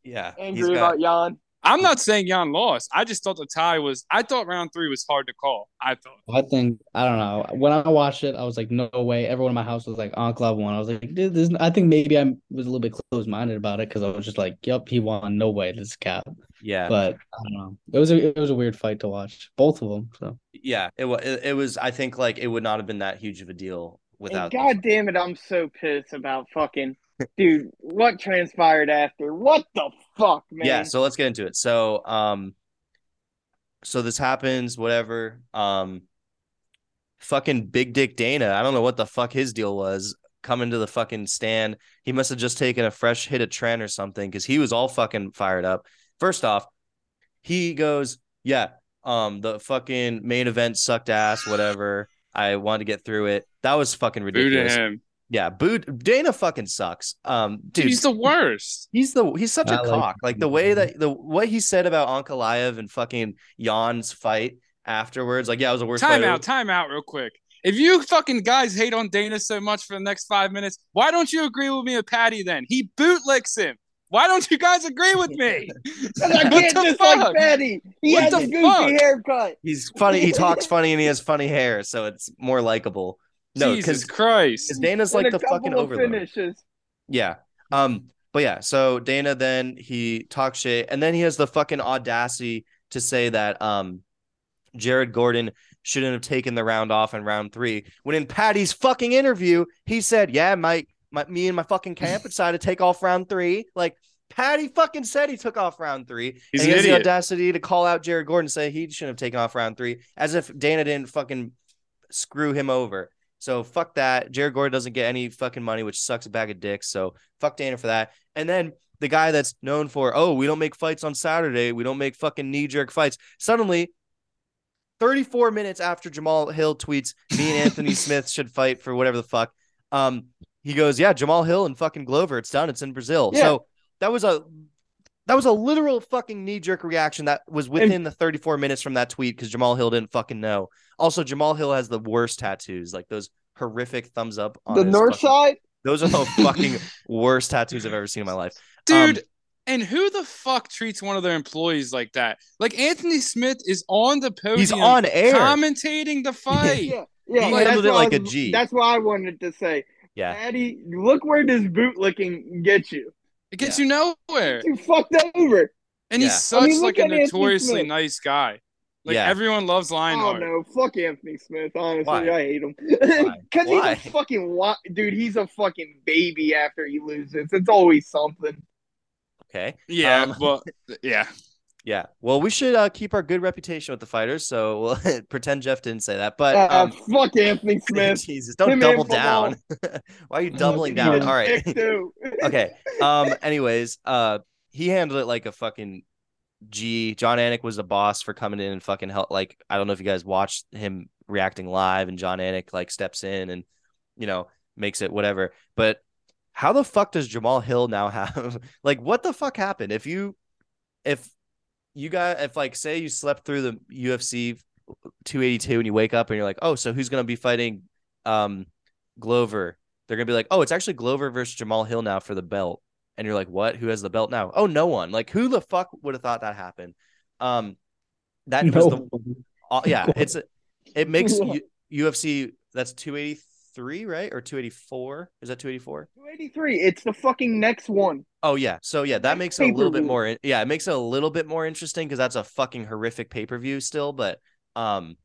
Yeah, angry got... about Jan. I'm not saying Jan lost. I just thought the tie was. I thought round three was hard to call. I thought. I think I don't know. When I watched it, I was like, no way. Everyone in my house was like, Ankalaev won. I was like, dude, this. I think maybe I was a little bit close minded about it because I was just like, yep, he won. No way, this cap. Yeah, but I don't know. It was a it was a weird fight to watch, both of them. So yeah, it was. It, it was. I think like it would not have been that huge of a deal without. God damn it! I'm so pissed about fucking dude, what transpired after? What the fuck, man? Yeah, so let's get into it. So, um, so this happens, whatever. Um, fucking Big Dick Dana, I don't know what the fuck his deal was. Coming to the fucking stand, he must have just taken a fresh hit of tren or something because he was all fucking fired up. First off, he goes, "Yeah, um, the fucking main event sucked ass, whatever. I wanted to get through it. That was fucking ridiculous." Yeah, boo Dana fucking sucks. Um dude, he's the worst. He's the he's such I a like, cock. Like the way that the what he said about Ankalaev and fucking Jan's fight afterwards. Like, yeah, it was a worst time out, time out real quick. If you fucking guys hate on Dana so much for the next five minutes, why don't you agree with me with Patty then? He bootlicks him. Why don't you guys agree with me? I can't dislike fuck? Fatty. He what has a goofy fuck? haircut. He's funny. He talks funny, and he has funny hair, so it's more likable. No, because Christ, because Dana's like the fucking overlord. Finishes. Yeah. Um. But yeah. So Dana then he talks shit, and then he has the fucking audacity to say that um, Jared Gordon shouldn't have taken the round off in round three. When in Paddy's fucking interview, he said, "Yeah, my, my me and my fucking camp decided to take off round three. Like Paddy fucking said he took off round three. He's and he has idiot. the audacity to call out Jared Gordon and say he shouldn't have taken off round three, as if Dana didn't fucking screw him over. So fuck that. Jared Gordon doesn't get any fucking money, which sucks a bag of dicks. So fuck Dana for that. And then the guy that's known for, oh, we don't make fights on Saturday. We don't make fucking knee jerk fights. Suddenly 34 minutes after Jamal Hill tweets, me and Anthony Smith should fight for whatever the fuck. Um, he goes, yeah, Jamal Hill and fucking Glover. It's done. It's in Brazil. Yeah. So that was a that was a literal fucking knee jerk reaction that was within and, the 34 minutes from that tweet because Jamal Hill didn't fucking know. Also, Jamal Hill has the worst tattoos, like those horrific thumbs up on the north fucking, side. Those are the fucking worst tattoos I've ever seen in my life, dude. Um, and who the fuck treats one of their employees like that? Like Anthony Smith is on the podium. He's on air commentating the fight. yeah, yeah. He handled it like was, a G. That's what I wanted to say. Yeah, Eddie, look where this boot bootlicking gets you. It gets yeah. you nowhere. You fucked over. And yeah. he's such I mean, like a notoriously nice guy. Like yeah. everyone loves Lionheart. Oh no, fuck Anthony Smith. Honestly, Why? I hate him because he's a fucking dude. He's a fucking baby after he loses. It's always something. Okay. Yeah. Um, well. Yeah. Yeah. Well, we should uh, keep our good reputation with the fighters. So we'll pretend Jeff didn't say that. But uh, um, fuck Anthony Smith. Jesus, don't Him double down. Why are you doubling down? All right. okay. Um. Anyways, uh, he handled it like a fucking G. Jon Anik was a boss for coming in and fucking help. Like I don't know if you guys watched him reacting live, and Jon Anik like steps in and you know makes it whatever. But how the fuck does Jamal Hill now have like what the fuck happened? If you if you got if like say you slept through the UFC 282 and you wake up and you're like, "Oh, so who's going to be fighting um Glover?" They're going to be like, "Oh, it's actually Glover versus Jamal Hill now for the belt." And you're like, "What? Who has the belt now?" "Oh, no one." Like who the fuck would have thought that happened? Um that no. was the uh, yeah, it's it makes UFC that's 283 three, right? Or 284? Is that 284? 283. It's the fucking next one. Oh yeah. So yeah, that makes it a little bit more yeah, it makes it a little bit more interesting because that's a fucking horrific pay-per-view still, but um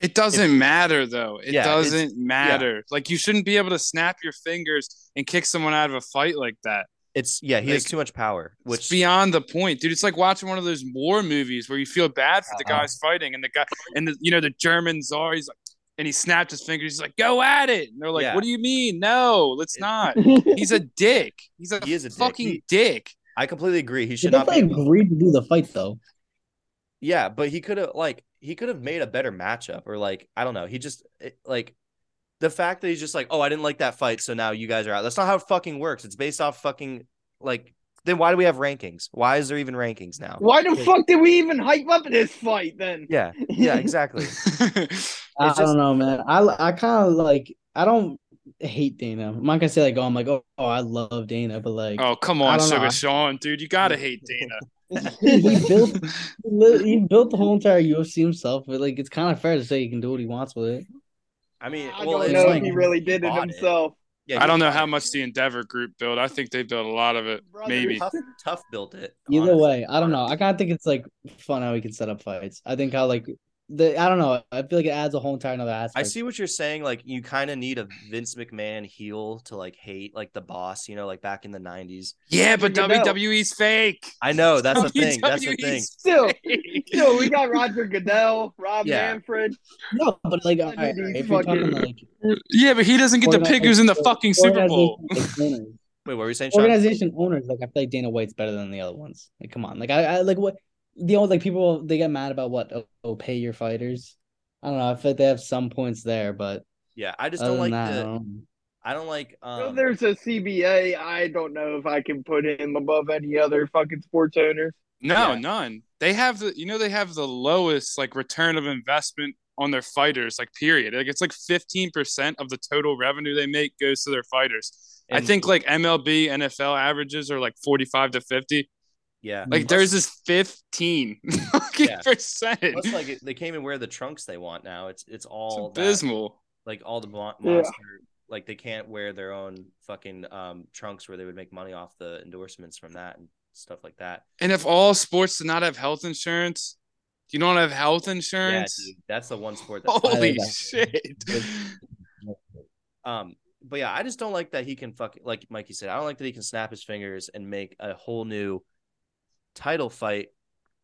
it doesn't it, matter though. It yeah, doesn't matter. Yeah. Like you shouldn't be able to snap your fingers and kick someone out of a fight like that. It's yeah, he like, has too much power, which beyond the point, dude. It's like watching one of those war movies where you feel bad for uh-huh. the guys fighting, and the guy and the you know the German czar. He's like, and he snapped his fingers. He's like, "Go at it!" And they're like, yeah. "What do you mean? No, let's not." He's a dick. He's a, he is a fucking dick. He, dick. I completely agree. He should not be agreed to do the fight though. Yeah, but he could have like he could have made a better matchup or like I don't know. He just like the fact that he's just like, "Oh, I didn't like that fight, so now you guys are out." That's not how it fucking works. It's based off fucking like then why do we have rankings? Why is there even rankings now? Why the fuck did we even hype up this fight then? Yeah, yeah, exactly. I just... don't know, man. I I kind of like I don't hate Dana. I'm not gonna say like oh I'm like oh, oh I love Dana, but like oh come on Sugar know. Sean, dude, you gotta hate Dana. he built he built the whole entire UFC himself, but like it's kind of fair to say he can do what he wants with it. I mean, I well, don't know like, if he really did it himself. It. Yeah, I don't know how much the Endeavor Group built. I think they built a lot of it. Brother, maybe tough, tough built it. Either honestly. way, I don't know. I kind of think it's like fun how we can set up fights. I think how like the I don't know. I feel like it adds a whole entire another aspect. I see what you're saying. Like you kind of need a Vince McMahon heel to like hate like the boss, you know, like back in the '90s. Yeah, but WWE's fake. I know that's the thing. That's the thing. Still, still, we got Roger Goodell, Rob yeah. Manfred. No, but like, right, if you're talking like, yeah, but he doesn't get to pick who's in the fucking Super Bowl. Wait, what were you saying? Sean? Organization owners, like I feel like Dana White's better than the other ones. Like, come on, like I, I like what the only like people they get mad about what oh, oh, pay your fighters. I don't know. I feel like they have some points there, but yeah, I just don't like that, the. I don't, I don't like. Um... there's a CBA. I don't know if I can put him above any other fucking sports owners. No, yeah. none. They have the you know they have the lowest like return of investment on their fighters, like period. Like it's like 15% of the total revenue they make goes to their fighters. And I think like MLB, NFL averages are like 45 to 50. Yeah. Like theirs is 15 yeah. percent. Plus, like they can't even wear the trunks they want now. It's it's all it's abysmal. That, like all the monster, yeah. like they can't wear their own fucking um, trunks where they would make money off the endorsements from that and stuff like that. And if all sports do not have health insurance, you don't have health insurance. Yeah, dude, that's the one sport. That's Holy shit. um, but yeah, I just don't like that he can fuck like Mikey said. I don't like that he can snap his fingers and make a whole new title fight.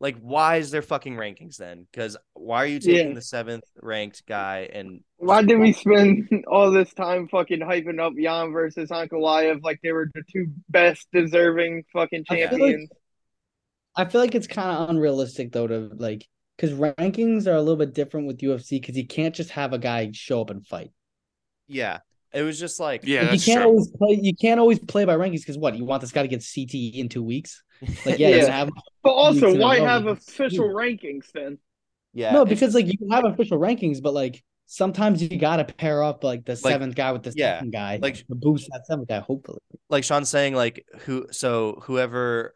Like, why is there fucking rankings then? Because why are you taking yeah. the seventh ranked guy and why did we spend all this time fucking hyping up Jan versus Ankalaev like they were the two best deserving fucking champions? I feel like, I feel like it's kind of unrealistic though to like because rankings are a little bit different with UFC because you can't just have a guy show up and fight. Yeah, it was just like yeah, you can't true. always play. You can't always play by rankings because what you want this guy to get CTE in two weeks. Like yeah, yeah. Have, but also why have official rankings then? Yeah, no, because like you can have official rankings, but like sometimes you got to pair up like the like, seventh guy with the yeah, second guy, like to boost that seventh guy. Hopefully, like Sean's saying, like who so whoever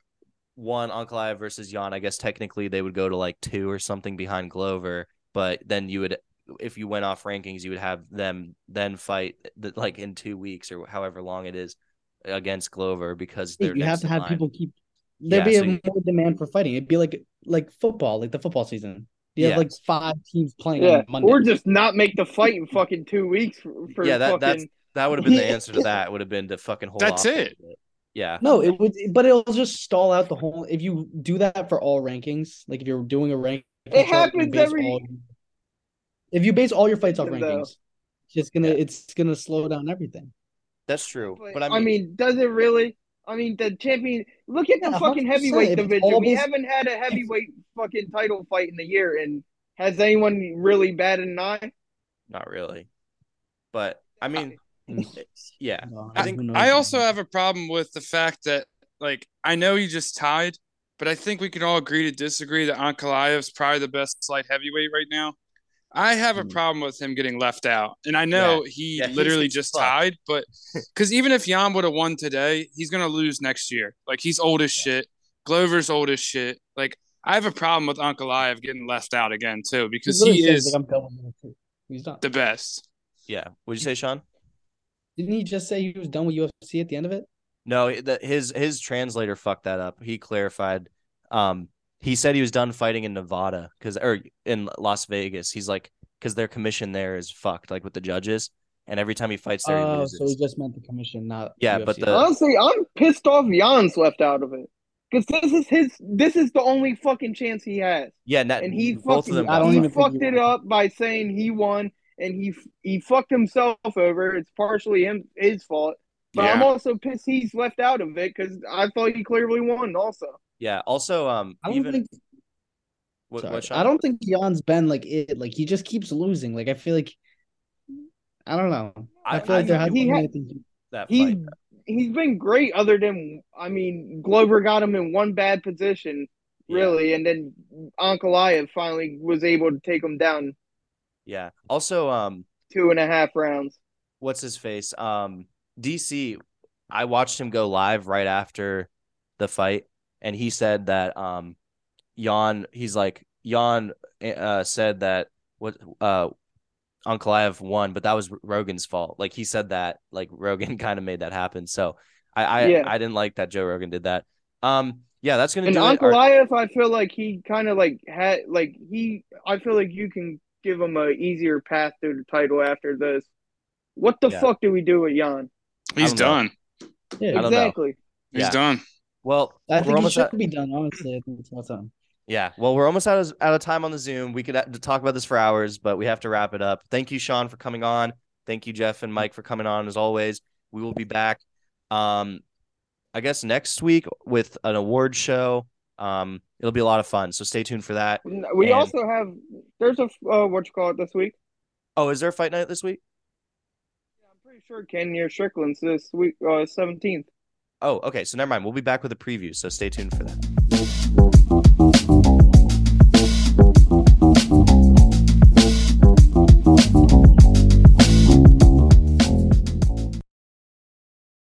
won Ankalaev versus Jan, I guess technically they would go to like two or something behind Glover, but then you would if you went off rankings, you would have them then fight the, like in two weeks or however long it is against Glover because they're you have to have line. people keep. There'd yeah, be so you, more demand for fighting. It'd be like like football, like the football season. You have like five teams playing. Yeah, or just not make the fight in fucking two weeks for, for yeah. That fucking... that's that would have been the answer to that. Would have been to fucking hold. That's it. Yeah. No, it would, but it'll just stall out the whole. If you do that for all rankings, like if you're doing a rank, it happens every. All, if you base all your fights off uh, rankings, it's just gonna yeah. it's gonna slow down everything. That's true, but, but I, mean, I mean, does it really? I mean, the champion. Look at the yeah, fucking heavyweight division. We haven't had a heavyweight fucking title fight in a year, and has anyone really batted an eye? Not really, but I mean, yeah. I think I also have a problem with the fact that, like, I know he just tied, but I think we can all agree to disagree that Ankalaev is probably the best light heavyweight right now. I have a hmm. problem with him getting left out. And I know yeah. he yeah, literally just fuck. tied, but because even if Jan would have won today, he's going to lose next year. Like, he's old as yeah. shit. Glover's old as shit. Like, I have a problem with Ankalaev getting left out again, too, because he is like, he's the best. Yeah. Would you say, Sean? Didn't he just say he was done with UFC at the end of it? No, the, his his translator fucked that up. He clarified. Um, he said he was done fighting in Nevada because or in Las Vegas. He's like because their commission there is fucked, like with the judges, and every time he fights there, he oh, loses. So he just meant the commission, not yeah. UFC. But the, honestly, I'm pissed off. Jan's left out of it because this is his. This is the only fucking chance he has. Yeah, not, and he both fucking, of them. I don't he even fucked it up by saying he won, and he he fucked himself over. It's partially him his fault. But yeah. I'm also pissed he's left out of it because I thought he clearly won. Also, yeah. Also, um, I don't even think what, what I don't think Jan's been like it. Like he just keeps losing. Like I feel like I don't know. I, I feel I, like there has he been that he, he's been great. Other than I mean, Glover got him in one bad position, really, yeah. and then Ankalaev finally was able to take him down. Yeah. Also, um, two and a half rounds. What's his face? Um, DC. I watched him go live right after the fight, and he said that um Jan, he's like Jan uh, said that what uh Ankalaev won, but that was Rogan's fault. Like he said that, like Rogan kind of made that happen. So I I, yeah. I didn't like that Joe Rogan did that. Um, yeah, that's gonna. And do Ankalaev, Our... I feel like he kind of like had like he. I feel like you can give him a easier path to the title after this. What the yeah. fuck do we do with Jan? He's done. Yeah, exactly. He's yeah. done. Well, I think he should at... be done. Honestly, I think it's about time. Yeah. Well, we're almost out of, out of time on the Zoom. We could uh, talk about this for hours, but we have to wrap it up. Thank you, Sean, for coming on. Thank you, Jeff and Mike, for coming on as always. We will be back, um, I guess, next week with an award show. Um, it'll be a lot of fun. So stay tuned for that. We and... also have, there's a, uh, what you call it this week? Oh, is there a fight night this week? Yeah, I'm pretty sure Kenya Strickland's this week, uh, 17th. Oh, okay. So never mind. We'll be back with a preview. So stay tuned for that.